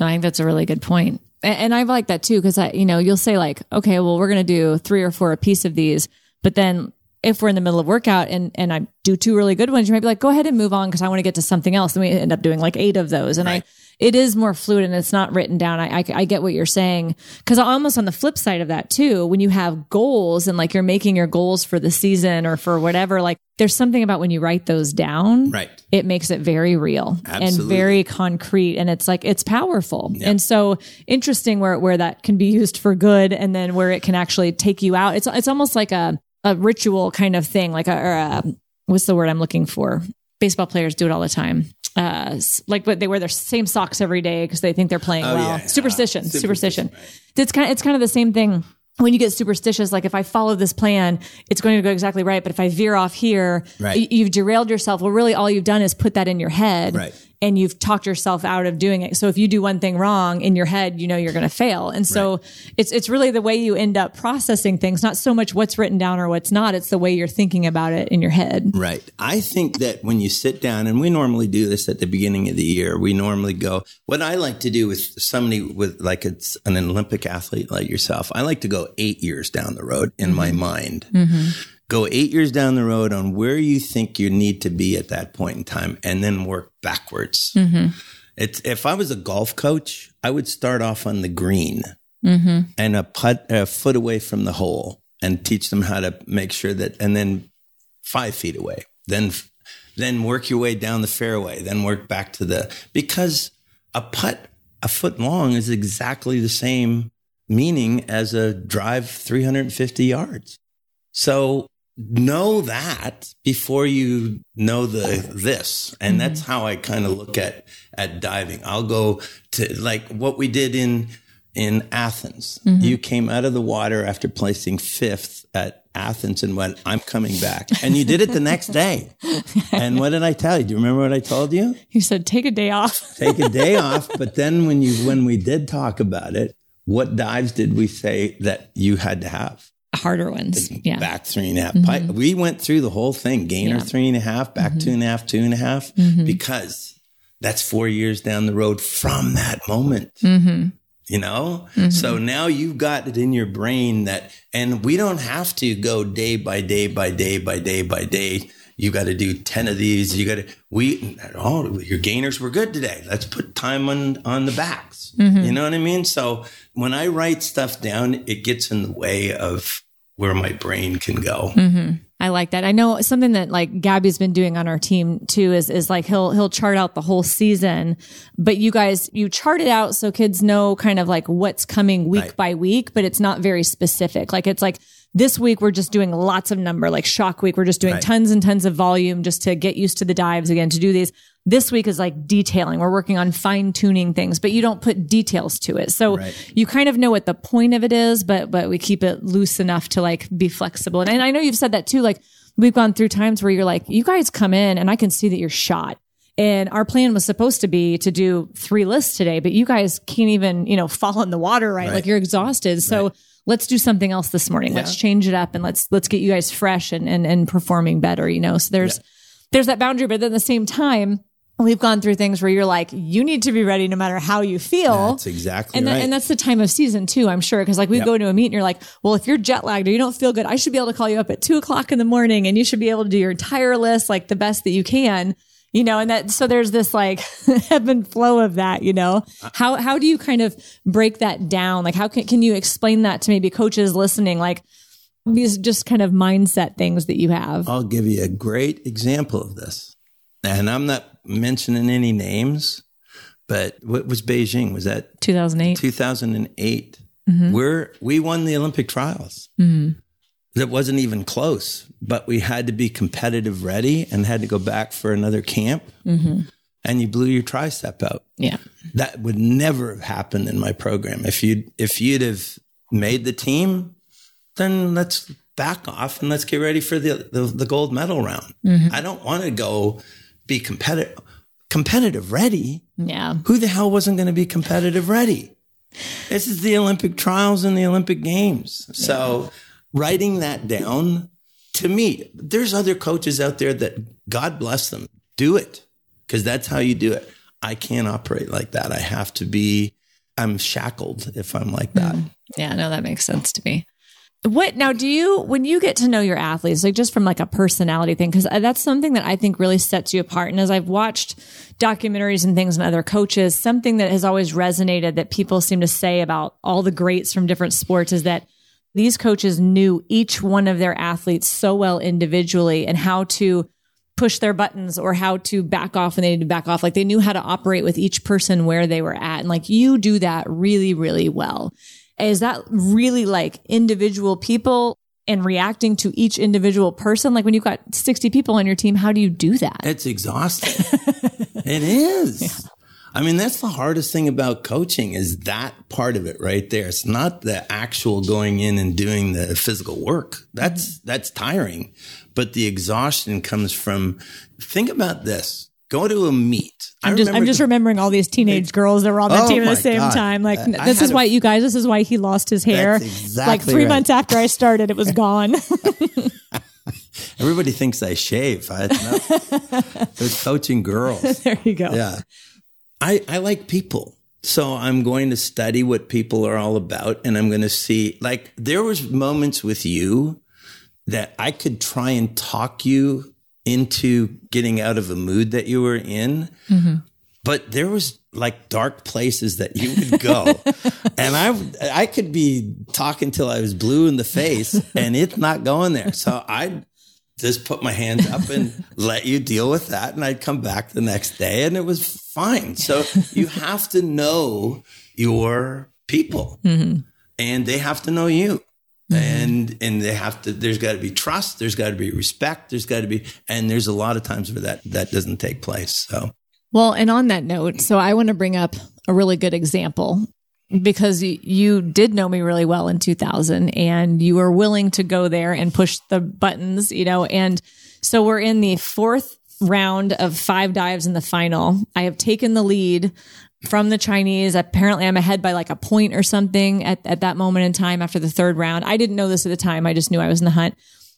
No, I think that's a really good point. A- And I like that too, because I, you know, you'll say like, okay, well, we're going to do three or four a piece of these, but then if we're in the middle of workout and, and I do two really good ones, you might be like, go ahead and move on because I want to get to something else. And we end up doing like eight of those. And I, it is more fluid and it's not written down. I, I, I get what you're saying. Cause almost on the flip side of that too, when you have goals and like you're making your goals for the season or for whatever, like there's something about when you write those down Right. it makes it very real and very concrete and it's like it's powerful and so interesting where where that can be used for good and then where it can actually take you out it's it's almost like a a ritual kind of thing like a, or a what's the word i'm looking for baseball players do it all the time uh like but they wear their same socks every day because they think they're playing Oh, well yeah. superstition Ah, superstition, superstition, it's kind of it's kind of the same thing when you get superstitious, like if I follow this plan, it's going to go exactly right. But if I veer off here, Right. you've derailed yourself. Well, really, all you've done is put that in your head, Right. And you've talked yourself out of doing it. So if you do one thing wrong in your head, you know you're going to fail. And so it's it's really the way you end up processing things, not so much what's written down or what's not. It's the way you're thinking about it in your head. Right. I think that when you sit down, and we normally do this at the beginning of the year, we normally go, what I like to do with somebody with like it's an Olympic athlete like yourself, I like to go eight years down the road in my mm-hmm. mind. Mm-hmm. Go eight years down the road on where you think you need to be at that point in time and then work backwards. Mm-hmm. It's, if I was a golf coach, I would start off on the green mm-hmm. and a putt a foot away from the hole and teach them how to make sure that, and then five feet away, then then work your way down the fairway, then work back to the because a putt a foot long is exactly the same meaning as a drive 350 yards. So know that before you know the this and mm-hmm. that's how i kind of look at at diving i'll go to like what we did in in Athens. Mm-hmm. You came out of the water after placing fifth at Athens and went, I'm coming back. And you did it the next day. [laughs] And what did I tell you? Do you remember what I told you? You said take a day off. [laughs] Take a day off. But then when you when we did talk about it, what dives did we say that you had to have? Harder ones. Yeah. Back three and a half. Mm-hmm. Pi- We went through the whole thing. Gainer Yeah. three and a half, back mm-hmm. two and a half, two and a half, mm-hmm. because that's four years down the road from that moment. You know? So now you've got it in your brain that, and we don't have to go day by day by day by day by day. You got to do 10 of these. You got to, we, oh, your gainers were good today. Let's put time on, on the backs. Mm-hmm. You know what I mean? So when I write stuff down, it gets in the way of where my brain can go. Mm-hmm. I like that. I know something that like Gabby's been doing on our team too is is like he'll he'll chart out the whole season, but you guys you chart it out so kids know kind of like what's coming week Right. by week, but it's not very specific. Like it's like this week we're just doing lots of number, like shock week, we're just doing Right. tons and tons of volume just to get used to the dives again to do these. This week is like detailing. We're working on fine tuning things, but you don't put details to it. So Right. you kind of know what the point of it is, but but we keep it loose enough to like be flexible. And, and I know you've said that too. Like we've gone through times where you're like, you guys come in and I can see that you're shot. And our plan was supposed to be to do three lists today, but you guys can't even, you know, [laughs] fall in the water right. Right. Like you're exhausted. So let's do something else this morning. Let's change it up and let's let's get you guys fresh and and, and performing better, you know. So there's there's that boundary, but then at the same time, we've gone through things where you're like, you need to be ready no matter how you feel. That's exactly And, that, and that's the time of season too, I'm sure. Cause like we Yep. go to a meet and you're like, well, if you're jet lagged or you don't feel good, I should be able to call you up at two o'clock in the morning and you should be able to do your entire list like the best that you can, you know, and that, so there's this like [laughs] ebb and flow of that, you know, how, how do you kind of break that down? Like how can, can you explain that to maybe coaches listening? Like these just kind of mindset things that you have. I'll give you a great example of this. And I'm not mentioning any names, but what was Beijing? Was that 2008. 2008? Mm-hmm. We're, we won the Olympic trials. That wasn't even close, but we had to be competitive ready and had to go back for another camp. Mm-hmm. And you blew your tricep out. Yeah. That would never have happened in my program. If you'd, if you'd have made the team, then let's back off and let's get ready for the the, the gold medal round. I don't want to go be competitive competitive ready. Yeah. Who the hell wasn't going to be competitive ready? This is the Olympic trials and the Olympic games. So writing that down to me, there's other coaches out there that God bless them. Do it because that's how you do it. I can't operate like that. I have to be, I'm shackled if I'm like that. Mm-hmm. Yeah, no, that makes sense to me. What now do you when you get to know your athletes, like just from like a personality thing, because uh, that's something that I think really sets you apart. And as I've watched documentaries and things and other coaches, something that has always resonated that people seem to say about all the greats from different sports is that these coaches knew each one of their athletes so well individually and how to push their buttons or how to back off when they needed to back off. Like they knew how to operate with each person where they were at. And like you do that really, really well. Is that really like individual people and reacting to each individual person? Like when you've got 60 people on your team, how do you do that? It's exhausting. [laughs] it is. I mean, that's the hardest thing about coaching is that part of it right there. It's not the actual going in and doing the physical work. That's, mm-hmm. that's tiring. But the exhaustion comes from, think about this. Go to a meet. I'm just, I'm just remembering all these teenage girls that were on the Oh team at the same God. time. Like, this is a- why you guys, this is why he lost his hair. Exactly like three right. months after I started, it was [laughs] gone. Everybody thinks I shave. I, no, [laughs] they're coaching girls. there you go. Yeah. I, I like people. So I'm going to study what people are all about and I'm going to see like there was moments with you that I could try and talk you into getting out of a mood that you were in. Mm-hmm. But there was like dark places that you would go. [laughs] and I I could be talking till I was blue in the face and it's not going there. So I just put my hands up and let you deal with that. And I'd come back the next day and it was fine. So [laughs] you have to know your people mm-hmm. and they have to know you. Mm-hmm. And and they have to there's got to be trust, there's got to be respect, there's got to be and there's a lot of times where that that doesn't take place. So Well, and on that note, so I want to bring up a really good example. because you did know me really well in 2000 and you were willing to go there and push the buttons, you know, and so we're in the fourth round of five dives in the final. I have taken the lead from the Chinese. Apparently I'm ahead by like a point or something at, at that moment in time after the third round. I didn't know this at the time. I just knew I was in the hunt.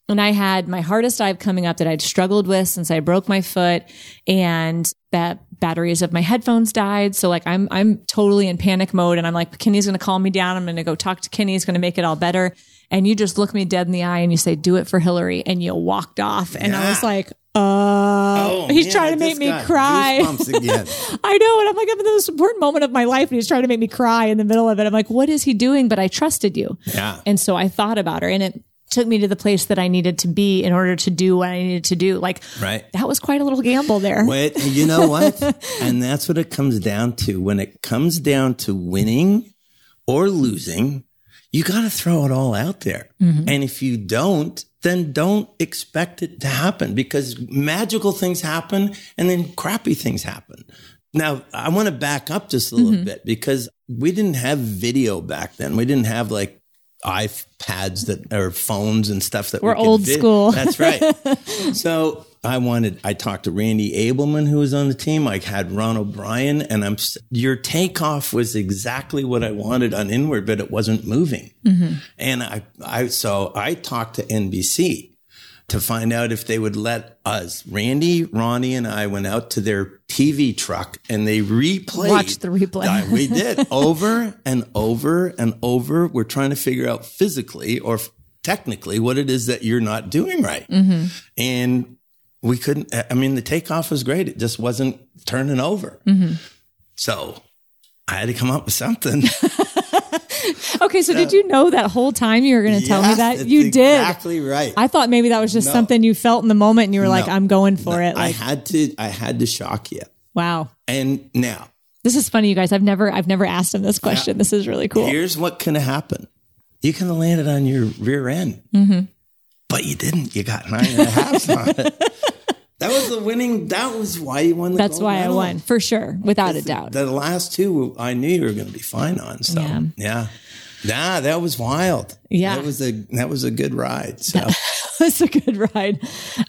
And I had my hardest dive coming up that I'd struggled with since I broke my foot and that batteries of my headphones died. So like I'm, I'm totally in panic mode and I'm like, Kenny's going to calm me down. I'm going to go talk to Kenny. He's going to make it all better. And you just look me dead in the eye and you say, do it for Hillary. And you walked off. And I was like, uh, he's man, trying to make me cry. [laughs] I know. And I'm like, I'm in the most important moment of my life and he's trying to make me cry in the middle of it. I'm like, what is he doing? But I trusted you. Yeah. And so I thought about her and it took me to the place that I needed to be in order to do what I needed to do. Like, Right. that was quite a little gamble there. Wait, you know what? [laughs] and that's what it comes down to. When it comes down to winning or losing, you got to throw it all out there. Mm-hmm. And if you don't, then don't expect it to happen because magical things happen and then crappy things happen. Now, I want to back up just a little mm-hmm. bit because we didn't have video back then. We didn't have like iPads that or phones and stuff that We're we old school. That's right. [laughs] so I wanted. I talked to Randy Ableman, who was on the team. I had Ron O'Brien, and I'm. Your takeoff was exactly what I wanted on inward, but it wasn't moving. And I, I, so I talked to NBC to find out if they would let us. Randy, Ronnie, and I went out to their TV truck and they replayed. Watch the replay. We [laughs] did over and over and over. We're trying to figure out physically or technically what it is that you're not doing right. Mm-hmm. And we couldn't, I mean, the takeoff was great. It just wasn't turning over. Mm-hmm. So I had to come up with something. [laughs] Okay. So did you know that whole time you were going to tell me that? You did. Exactly right. I thought maybe that was just No. something you felt in the moment and you were like, I'm going for it. I had to, I had to shock you. wow. And now This is funny, you guys. I've never, I've never asked him this question. This is really cool. here's what can happen. You can land landed on your rear end, Mm-hmm. but you didn't. You got nine and a half on it. [laughs] That was the winning. That was why you won the That's why medal. I won for sure, without a doubt. The last two, I knew you were going to be fine on. So Yeah. yeah, Nah, that was wild. Yeah. that was a that was a good ride. So [laughs] it's a good ride.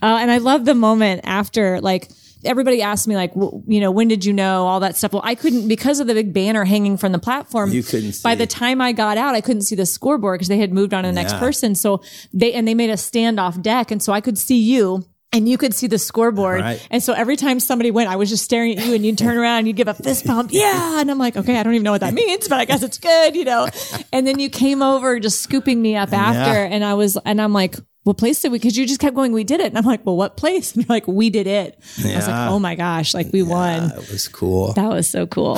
Uh, and I love the moment after, like, everybody asked me, like, w- you know, when did you know all that stuff? Well, I couldn't, because of the big banner hanging from the platform. You couldn't By the time I got out, I couldn't see the scoreboard because they had moved on to the next person. So they, and they made a standoff deck. And so I could see you. And you could see the scoreboard. Right. And so every time somebody went, I was just staring at you and you'd turn around and you'd give a fist pump. [laughs] Yeah. And I'm like, okay, I don't even know what that means, but I guess it's good, you know? And then you came over just scooping me up after. Yeah. And I was, and I'm like, what place did we? Cause you just kept going, we did it. And I'm like, well, what place? [laughs] And you're like, we did it. I was like, oh my gosh, like we won. that was cool. That was so cool.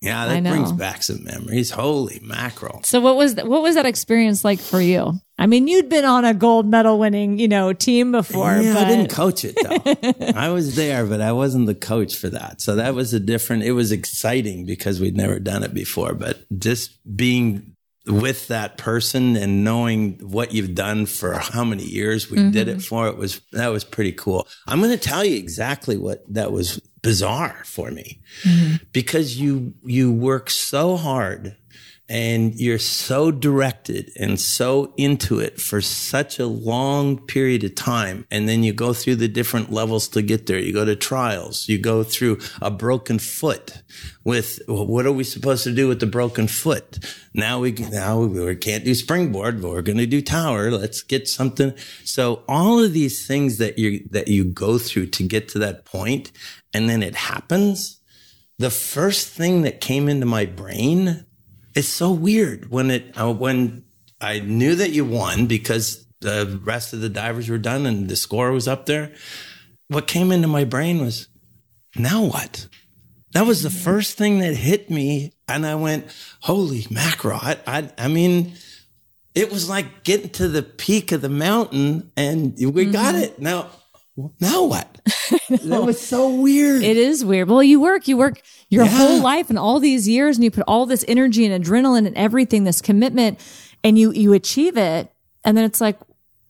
Yeah, that brings back some memories. Holy mackerel! So what was, th- what was that experience like for you? I mean, you'd been on a gold medal winning, you know, team before, Yeah, but I didn't coach it though. [laughs] I was there, but I wasn't the coach for that. So that was a different. It was exciting because we'd never done it before. But just being with that person and knowing what you've done for how many years we did Mm-hmm. it for, it was that was pretty cool. I'm going to tell you exactly what that was bizarre for me Mm-hmm. because you you work so hard and you're so directed and so into it for such a long period of time. And then you go through the different levels to get there. You go to trials. You go through a broken foot with well, what are we supposed to do with the broken foot? Now we now we can't do springboard, but we're going to do tower. Let's get something. So all of these things that you that you go through to get to that point, and then it happens. The first thing that came into my brain it's so weird when it uh, when I knew that you won because the rest of the divers were done and the score was up there. What came into my brain was, now what? That was the first thing that hit me, and I went, "Holy mackerel!" I, I, I mean, it was like getting to the peak of the mountain, and we got it. Now, now what? [laughs] that was so weird. It is weird. Well, you work, you work your Yeah. whole life and all these years and you put all this energy and adrenaline and everything, this commitment and you, you achieve it. And then it's like,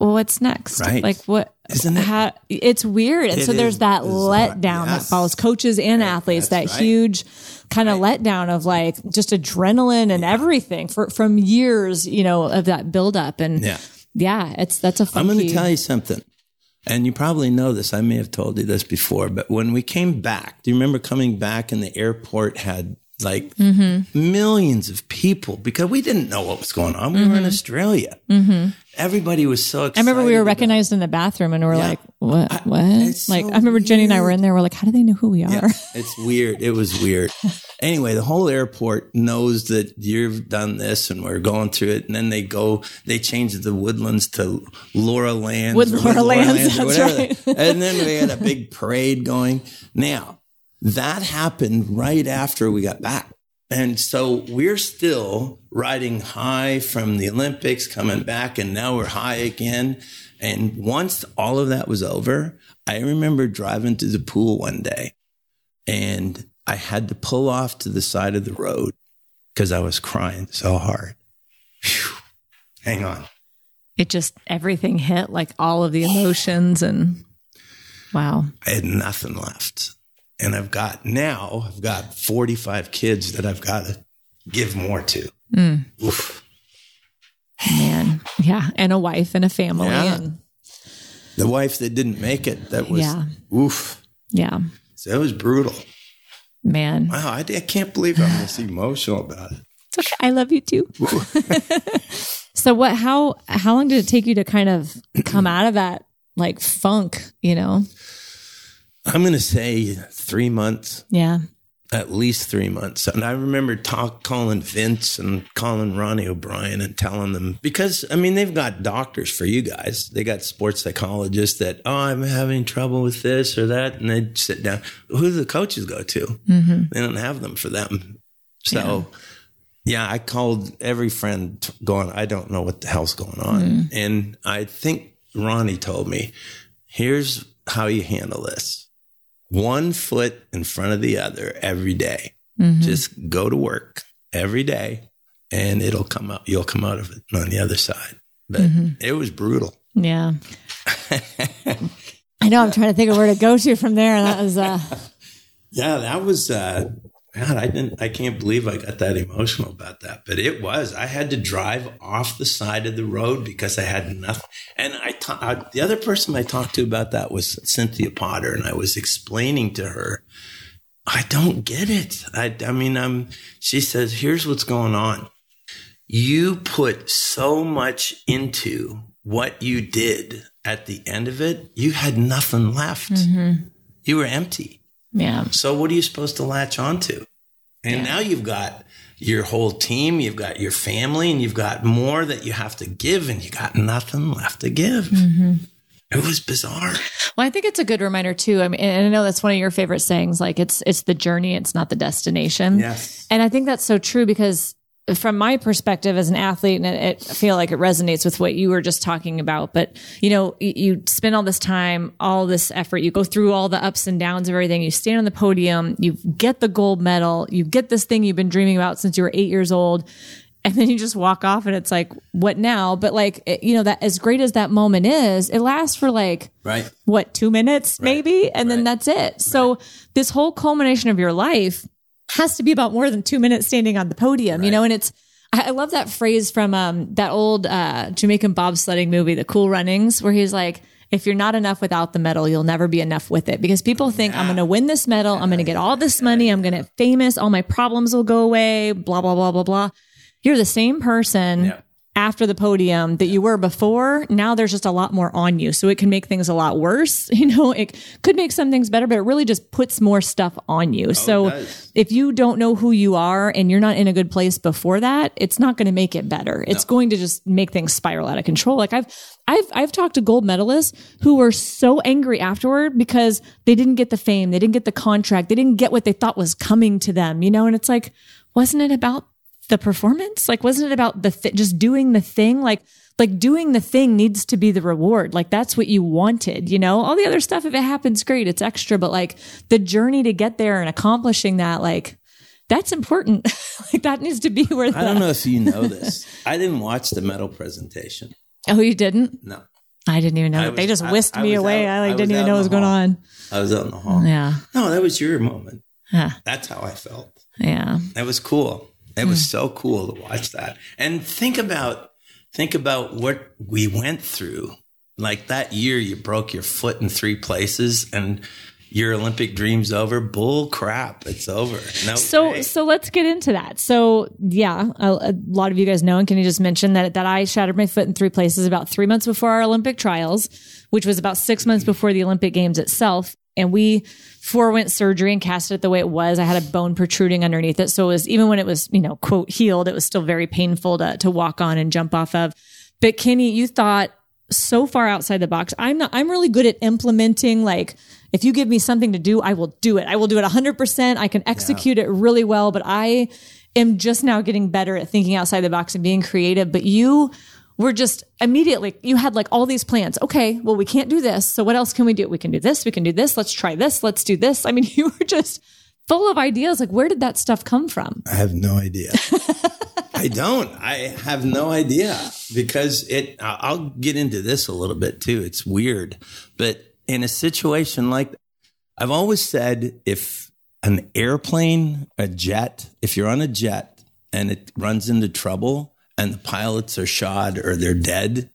well, what's next? Right. Like what? Isn't it? How, it's weird. And It so there's is that letdown that Yes. follows coaches and athletes, that right. huge kind of letdown of like just adrenaline and everything for, from years, you know, of that buildup. And Yeah. yeah, it's, that's a I'm going to tell you something. And you probably know this. I may have told you this before, but when we came back, do you remember coming back and the airport had like Mm-hmm. millions of people because we didn't know what was going on. We were in Australia. Everybody was so excited. Mm-hmm. I remember we were about- recognized in the bathroom and we are Yeah. like, what, what? Like, so I remember Jenny and I were in there. We're like, how do they know who we are? Yeah, it's weird. It was weird. [laughs] Anyway, the whole airport knows that you've done this and we're going through it. And then they go, they change the woodlands to Laura Lands. Or Laura Lands, or that's whatever. right. And then we had a big [laughs] parade going. Now, that happened right after we got back. And so we're still riding high from the Olympics, coming back, and now we're high again. And once all of that was over, I remember driving to the pool one day and I had to pull off to the side of the road because I was crying so hard. Phew. Hang on. It just, everything hit like all of the emotions and wow. I had nothing left. And I've got now, I've got 45 kids that I've got to give more to. Mm. Oof. Man. Yeah. And a wife and a family. Yeah. And The wife that didn't make it, that was, Yeah. oof. yeah, So it was brutal. Man. Wow, I, I can't believe I'm this [sighs] emotional about it. It's okay. I love you too. [laughs] so what, how, how long did it take you to kind of come out of that like funk, you know? I'm going to say three months. Yeah. At least three months. And I remember talk, calling Vince and calling Ronnie O'Brien and telling them because I mean they've got doctors for you guys. They got sports psychologists that oh I'm having trouble with this or that, and they'd sit down. Who do the coaches go to? Mm-hmm. They don't have them for them. So. Yeah, I called every friend going, I don't know what the hell's going on. Mm. And I think Ronnie told me, here's how you handle this one foot in front of the other every day. Just go to work every day and it'll come out. You'll come out of it on the other side. But it was brutal. Yeah. [laughs] I know I'm trying to think of where to go to from there. And that was, uh, Yeah, that was, uh, God, I didn't, I can't believe I got that emotional about that, but it was. I had to drive off the side of the road because I had nothing. And I, ta- uh, the other person I talked to about that was Cynthia Potter, and I was explaining to her, I don't get it. I, I mean, I'm, she says, here's what's going on. You put so much into what you did at the end of it, you had nothing left. You were empty. Yeah. So what are you supposed to latch onto? And now you've got your whole team, you've got your family, and you've got more that you have to give, and you got nothing left to give. Mm-hmm. It was bizarre. Well, I think it's a good reminder too. I mean, and I know that's one of your favorite sayings, like it's, it's the journey. It's not the destination. Yes. And I think that's so true because from my perspective as an athlete, and it, it I feel like it resonates with what you were just talking about. But you know, you, you spend all this time, all this effort, you go through all the ups and downs of everything. You stand on the podium, you get the gold medal, you get this thing you've been dreaming about since you were eight years old. And then you just walk off and it's like, what now? But like, it, you know, that as great as that moment is, it lasts for like, Right. what, two minutes maybe? And then that's it. So this whole culmination of your life has to be about more than two minutes standing on the podium, you know? And it's, I love that phrase from um, that old uh, Jamaican bobsledding movie, The Cool Runnings, where he's like, if you're not enough without the medal, you'll never be enough with it. Because people think I'm going to win this medal, I'm going to get all this money, I'm going to get famous, all my problems will go away, blah, blah, blah, blah, blah. You're the same person Yeah. After the podium that you were before. Now there's just a lot more on you. So it can make things a lot worse. [laughs] You know, it could make some things better, but it really just puts more stuff on you. Oh, so does. if you don't know who you are and you're not in a good place before that, it's not going to make it better. It's going to just make things spiral out of control. Like I've, I've, I've talked to gold medalists who were so angry afterward because they didn't get the fame. They didn't get the contract. They didn't get what they thought was coming to them, you know? And it's like, wasn't it about the performance? Like, wasn't it about the th- just doing the thing? Like, like doing the thing needs to be the reward. Like that's what you wanted, you know? All the other stuff, if it happens, great, it's extra. But like the journey to get there and accomplishing that, like that's important. [laughs] like that needs to be where the, I don't know if you know [laughs] this. I didn't watch the medal presentation. Oh, you didn't? No. I didn't even know. I they just whisked I me was away. out- I like I didn't even know what was going on. I was out in the hall. Yeah. No, that was your moment. Yeah. That's how I felt. Yeah. That was cool. It was hmm. so cool to watch that. And think about think about what we went through. Like that year you broke your foot in three places and your Olympic dream's over. Bull crap. It's over. No So way. so let's get into that. So yeah, a, a lot of you guys know, and can you just mention that that I shattered my foot in three places about three months before our Olympic trials, which was about six months before the Olympic Games itself. And we forewent surgery and cast it the way it was. I had a bone protruding underneath it, so it was even when it was you know quote healed, it was still very painful to to walk on and jump off of. But Kenny, you thought so far outside the box. I'm not, I'm really good at implementing. Like, if you give me something to do, I will do it. I will do it 100%. I can execute it really well, but I am just now getting better at thinking outside the box and being creative. But you were just immediately, you had like all these plans. Okay, well, we can't do this. So what else can we do? We can do this. We can do this. Let's try this. Let's do this. I mean, [laughs] you were just full of ideas. Like, where did that stuff come from? I have no idea. [laughs] I don't. I have no idea because it. I'll get into this a little bit too. It's weird, but in a situation like, I've always said, if an airplane, a jet, if you're on a jet and it runs into trouble and the pilots are shot or they're dead,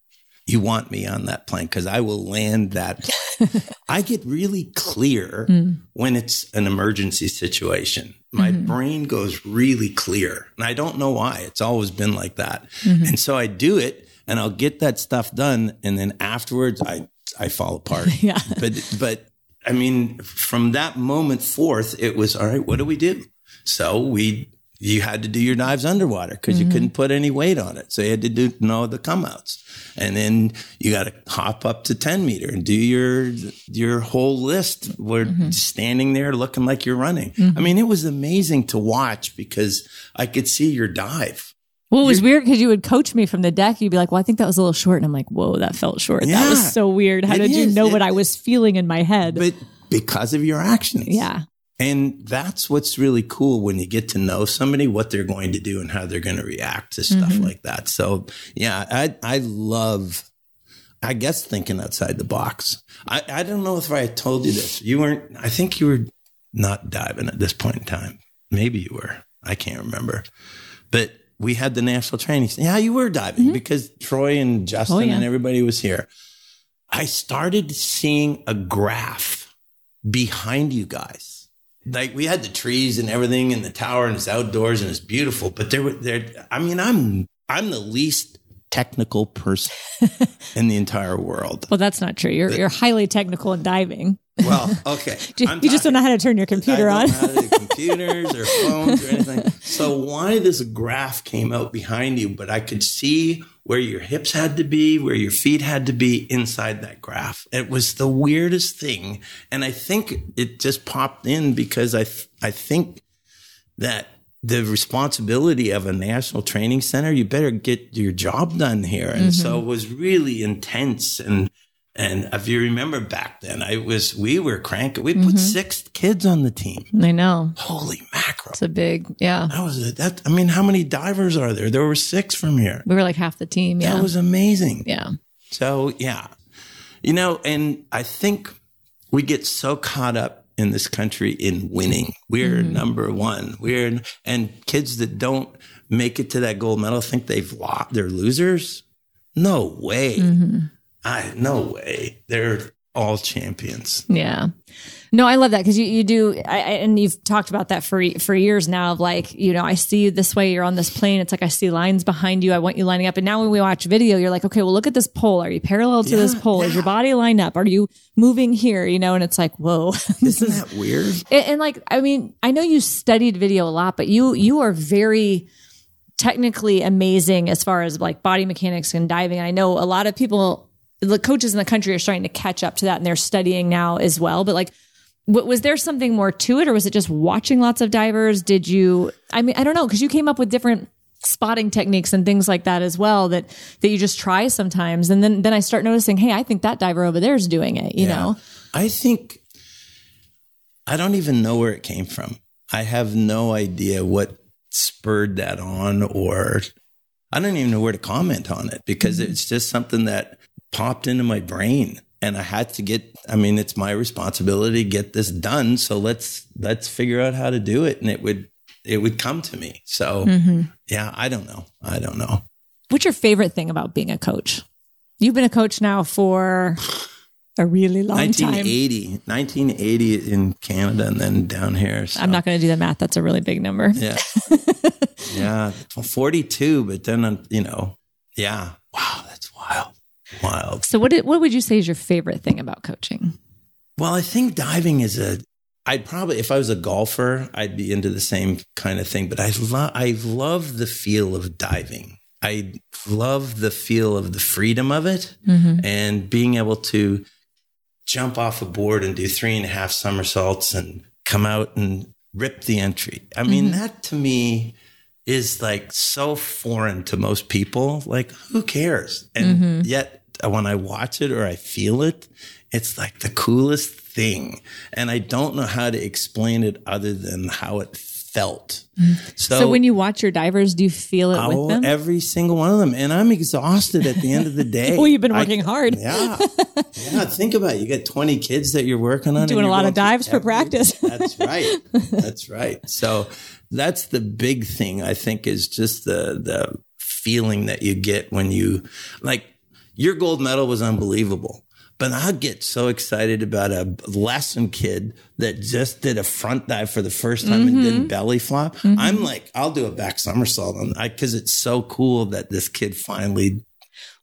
you want me on that plane because I will land that. [laughs] I get really clear hmm. when it's an emergency situation. My mm-hmm. brain goes really clear. And I don't know why. It's always been like that. Mm-hmm. And so I do it and I'll get that stuff done. And then afterwards, I, I fall apart. [laughs] Yeah. But, but I mean, from that moment forth, it was all right, what do we do? So we, you had to do your dives underwater because you mm-hmm. couldn't put any weight on it. So you had to do know the come outs. And then you got to hop up to 10 meter and do your, your whole list. We're mm-hmm. standing there looking like you're running. Mm-hmm. I mean, it was amazing to watch because I could see your dive. Well, it was weird because you would coach me from the deck. You'd be like, well, I think that was a little short. And I'm like, whoa, that felt short. That was so weird. How did you know It- what I was feeling in my head? But because of your actions. yeah. And that's what's really cool when you get to know somebody, what they're going to do and how they're going to react to stuff Mm-hmm. like that. So yeah, I, I love, I guess thinking outside the box. I, I don't know if I told you this. You weren't, I think you were not diving at this point in time. Maybe you were. I can't remember. But we had the national training. Yeah, you were diving because Troy and Justin Mm-hmm. Oh, yeah. and everybody was here. I started seeing a graph behind you guys. Like we had the trees and everything and the tower and it's outdoors and it's beautiful, but there were there I mean I'm I'm the least technical person [laughs] in the entire world. Well, that's not true. You're, you're highly technical in diving. Well, [laughs] okay. You, you just don't know how to turn your computer on. Don't know how to do computers or phones or anything. So why this graph came out behind you, but I could see where your hips had to be, where your feet had to be inside that graph. It was the weirdest thing, and I think it just popped in because I th- I think that the responsibility of a national training center, you better get your job done here. And so mm-hmm. it was really intense. And, and if you remember back then, I was, we were cranking, we put mm-hmm. six kids on the team. I know. Holy mackerel. It's a big, yeah. That was it. That, I mean, how many divers are there? There were six from here. We were like half the team. Yeah. That was amazing. yeah. So yeah, you know, and I think we get so caught up in this country in winning. We're mm-hmm. number one. We're and kids that don't make it to that gold medal think they've lost. They're losers. No way. Mm-hmm. I no way. They're all champions. Yeah. No, I love that because you, you do, I, I, and you've talked about that for for years now. Of like, you know, I see you this way. You're on this plane. It's like I see lines behind you. I want you lining up. And now when we watch video, you're like, okay, well, look at this pole. Are you parallel to this Yeah, pole? Is your body lined up? Are you moving here? You know, and it's like, whoa, [laughs] this Isn't is that weird? and, and like i mean i know you studied video a lot but you you are very technically amazing as far as like body mechanics and diving i know a lot of people the coaches in the country are starting to catch up to that and they're studying now as well. But like was there something more to it or was it just watching lots of divers? Did you i mean i don't know because you came up with different spotting techniques and things like that as well that that you just try sometimes. And then then i start noticing hey i think that diver over there is doing it you know? I think I don't even know where it came from. I have no idea what spurred that on, or I don't even know where to comment on it because mm-hmm. it's just something that popped into my brain and I had to get, I mean, it's my responsibility to get this done. So let's, let's figure out how to do it. And it would, it would come to me. So mm-hmm. yeah, I don't know. I don't know. What's your favorite thing about being a coach? You've been a coach now for a really long 1980, time. 1980 in Canada and then down here. So. I'm not going to do the math. That's a really big number. Yeah. [laughs] yeah. 42, but then, you know, yeah. Wow. That's wild. Wild. So what, did, what would you say is your favorite thing about coaching? Well, I think diving is a, I'd probably, if I was a golfer, I'd be into the same kind of thing, but I love, I love the feel of diving. I love the feel of the freedom of it mm-hmm. and being able to jump off a board and do three and a half somersaults and come out and rip the entry. I mean, mm-hmm. that to me is like so foreign to most people. Like, who cares? And mm-hmm. yet, Uh, when I watch it or I feel it, it's like the coolest thing. And I don't know how to explain it other than how it felt. Mm. So, so, when you watch your divers, do you feel it with oh, them? Every single one of them. And I'm exhausted at the end of the [laughs] day. well, you've been working I, hard. Yeah. Yeah. Think about it. You got 20 kids that you're working on. Doing a lot of dives for practice. [laughs] that's right. That's right. So that's the big thing I think is just the, the feeling that you get when you like your gold medal was unbelievable. But I get so excited about a lesson kid that just did a front dive for the first time mm-hmm. and didn't belly flop. Mm-hmm. I'm like, I'll do a back somersault on because it's so cool that this kid finally.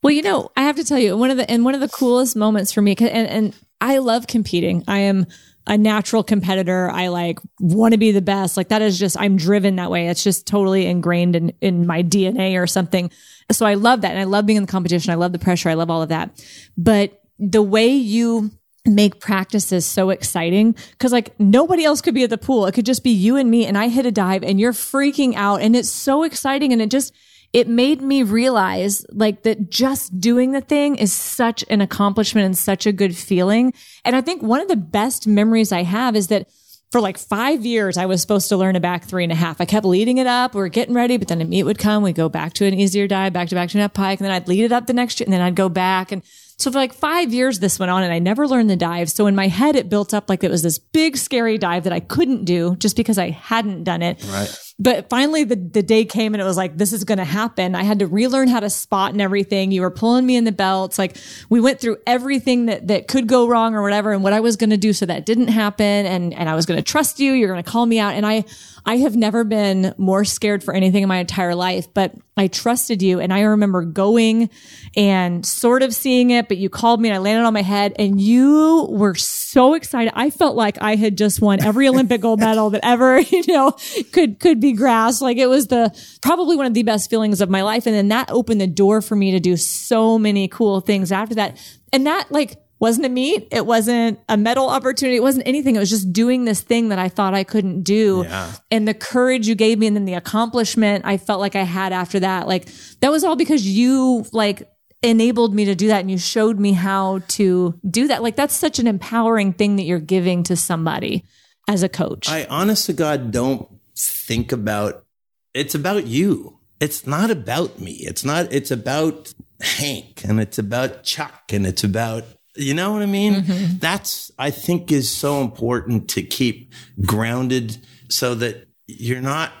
Well, you know, I have to tell you, one of the and one of the coolest moments for me, and, and I love competing. I am a natural competitor. I like want to be the best. Like that is just, I'm driven that way. It's just totally ingrained in, in my DNA or something. So I love that. And I love being in the competition. I love the pressure. I love all of that. But the way you make practices so exciting because like nobody else could be at the pool. It could just be you and me and I hit a dive and you're freaking out and it's so exciting and it just it made me realize like that just doing the thing is such an accomplishment and such a good feeling. And I think one of the best memories I have is that for like five years, I was supposed to learn a back three and a half. I kept leading it up. We are getting ready, but then a meet would come. We'd go back to an easier dive, back to back to an up pike. And then I'd lead it up the next year and then I'd go back. And so for like five years, this went on and I never learned the dive. So in my head, it built up like it was this big, scary dive that I couldn't do just because I hadn't done it. Right. But finally the, the day came and it was like, this is going to happen. I had to relearn how to spot and everything. You were pulling me in the belts. Like we went through everything that, that could go wrong or whatever and what I was going to do so that didn't happen. And, and I was going to trust you. You're going to call me out. And I, I have never been more scared for anything in my entire life, but I trusted you. And I remember going and sort of seeing it, but you called me and I landed on my head and you were so excited. I felt like I had just won every Olympic gold medal that ever, [laughs] you know, could, could be grasped. Like it was the, probably one of the best feelings of my life. And then that opened the door for me to do so many cool things after that. And that like, wasn't a meet. It wasn't a medal opportunity. It wasn't anything. It was just doing this thing that I thought I couldn't do. Yeah. And the courage you gave me and then the accomplishment I felt like I had after that, like that was all because you like enabled me to do that and you showed me how to do that. Like that's such an empowering thing that you're giving to somebody as a coach. I honest to God don't think about it's about you. It's not about me. It's not, it's about Hank and it's about Chuck and it's about you know what I mean? Mm-hmm. That's, I think, is so important to keep grounded so that you're not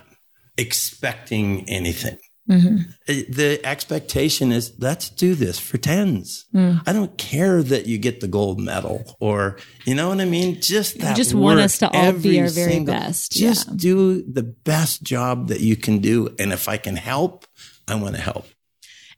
expecting anything. Mm-hmm. Uh, the expectation is let's do this for tens. Mm. I don't care that you get the gold medal or you know what I mean. Just that. You just want us to all be our very single, best. Just yeah. do the best job that you can do, and if I can help, I want to help.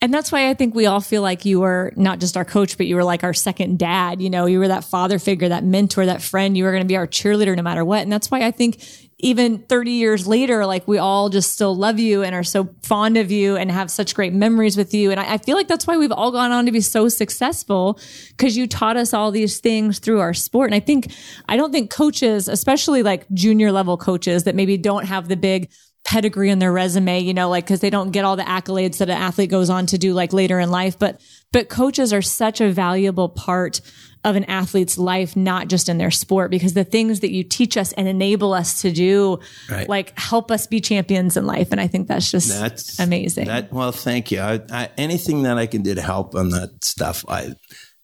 And that's why I think we all feel like you were not just our coach, but you were like our second dad. You know, you were that father figure, that mentor, that friend. You were going to be our cheerleader no matter what. And that's why I think even 30 years later, like we all just still love you and are so fond of you and have such great memories with you. And I, I feel like that's why we've all gone on to be so successful because you taught us all these things through our sport. And I think, I don't think coaches, especially like junior level coaches that maybe don't have the big pedigree in their resume, you know, like, cause they don't get all the accolades that an athlete goes on to do like later in life. But but coaches are such a valuable part of an athlete's life, not just in their sport, because the things that you teach us and enable us to do, Right. like help us be champions in life. And I think that's just That's amazing. That well, thank you. I, I, anything that I can do to help on that stuff, I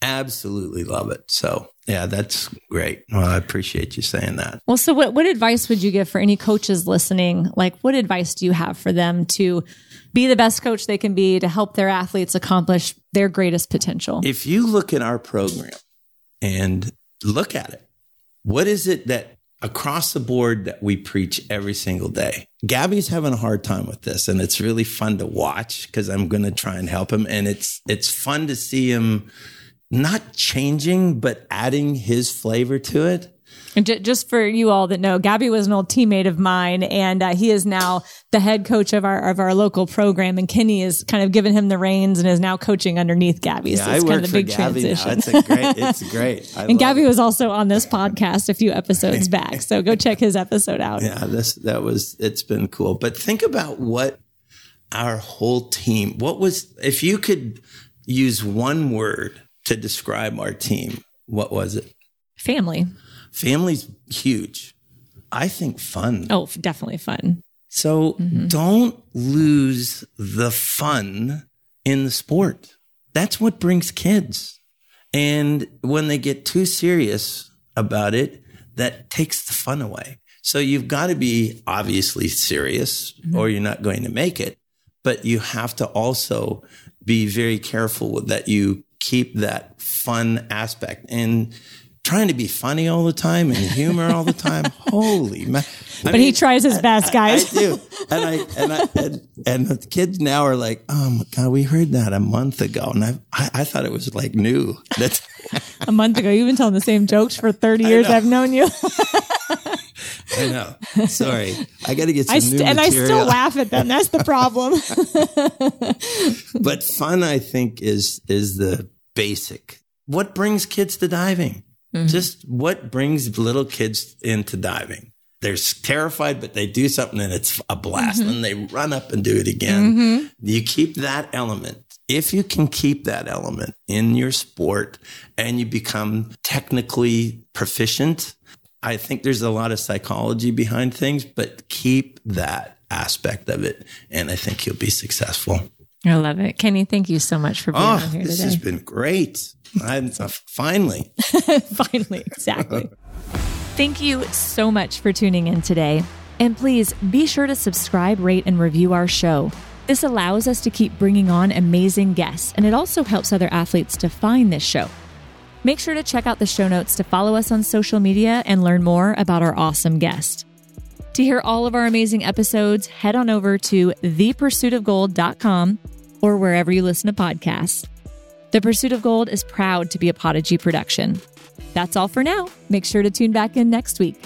absolutely love it. So yeah, that's great. Well, I appreciate you saying that. well, so what, what advice would you give for any coaches listening? Like, what advice do you have for them to be the best coach they can be to help their athletes accomplish their greatest potential? If you look at our program and look at it, what is it that across the board that we preach every single day? Gabby's having a hard time with this and it's really fun to watch because I'm going to try and help him and it's it's fun to see him not changing but adding his flavor to it. And ju- just for you all that know, Gabby was an old teammate of mine, and uh, he is now the head coach of our of our local program. And Kenny has kind of given him the reins and is now coaching underneath Gabby. so I it's work kind of the big Gabby transition. now. It's a great. It's great. [laughs] And Gabby it. was also on this podcast a few episodes back, so go check his episode out. Yeah, this that was. It's been cool. But think about what our whole team. What was if you could use one word to describe our team? What was it? Family. Family's huge. I think fun. Oh, definitely fun. So mm-hmm. don't lose the fun in the sport. That's what brings kids. And when they get too serious about it, that takes the fun away. So you've got to be obviously serious mm-hmm. or you're not going to make it. But you have to also be very careful that you keep that fun aspect and trying to be funny all the time and humor all the time. [laughs] Holy man. I But he tries his best, guys. I guys. do. [laughs] And I and I and, and the kids now are like, oh my god, we heard that a month ago, and I I, I thought it was like new. That's [laughs] a month ago, you've been telling the same jokes for thirty years. I've known you. I know. Sorry, I got to get some I new st- and I still laugh at them. That's the problem. [laughs] but fun, I think, is is the basic. What brings kids to diving? Mm-hmm. Just what brings little kids into diving? They're terrified, but they do something and it's a blast, mm-hmm. and they run up and do it again. Mm-hmm. You keep that element. If you can keep that element in your sport and you become technically proficient, I think there's a lot of psychology behind things, but keep that aspect of it. And I think you'll be successful. I love it, Kenny. Thank you so much for being Oh, on here this today. This has been great. I'm, [laughs] finally. [laughs] Finally, exactly. Thank you so much for tuning in today. And please be sure to subscribe, rate, and review our show. This allows us to keep bringing on amazing guests, and it also helps other athletes to find this show. Make sure to check out the show notes to follow us on social media and learn more about our awesome guest. To hear all of our amazing episodes, head on over to thepursuitofgold.com or wherever you listen to podcasts. The Pursuit of Gold is proud to be a Podigy production. That's all for now. Make sure to tune back in next week.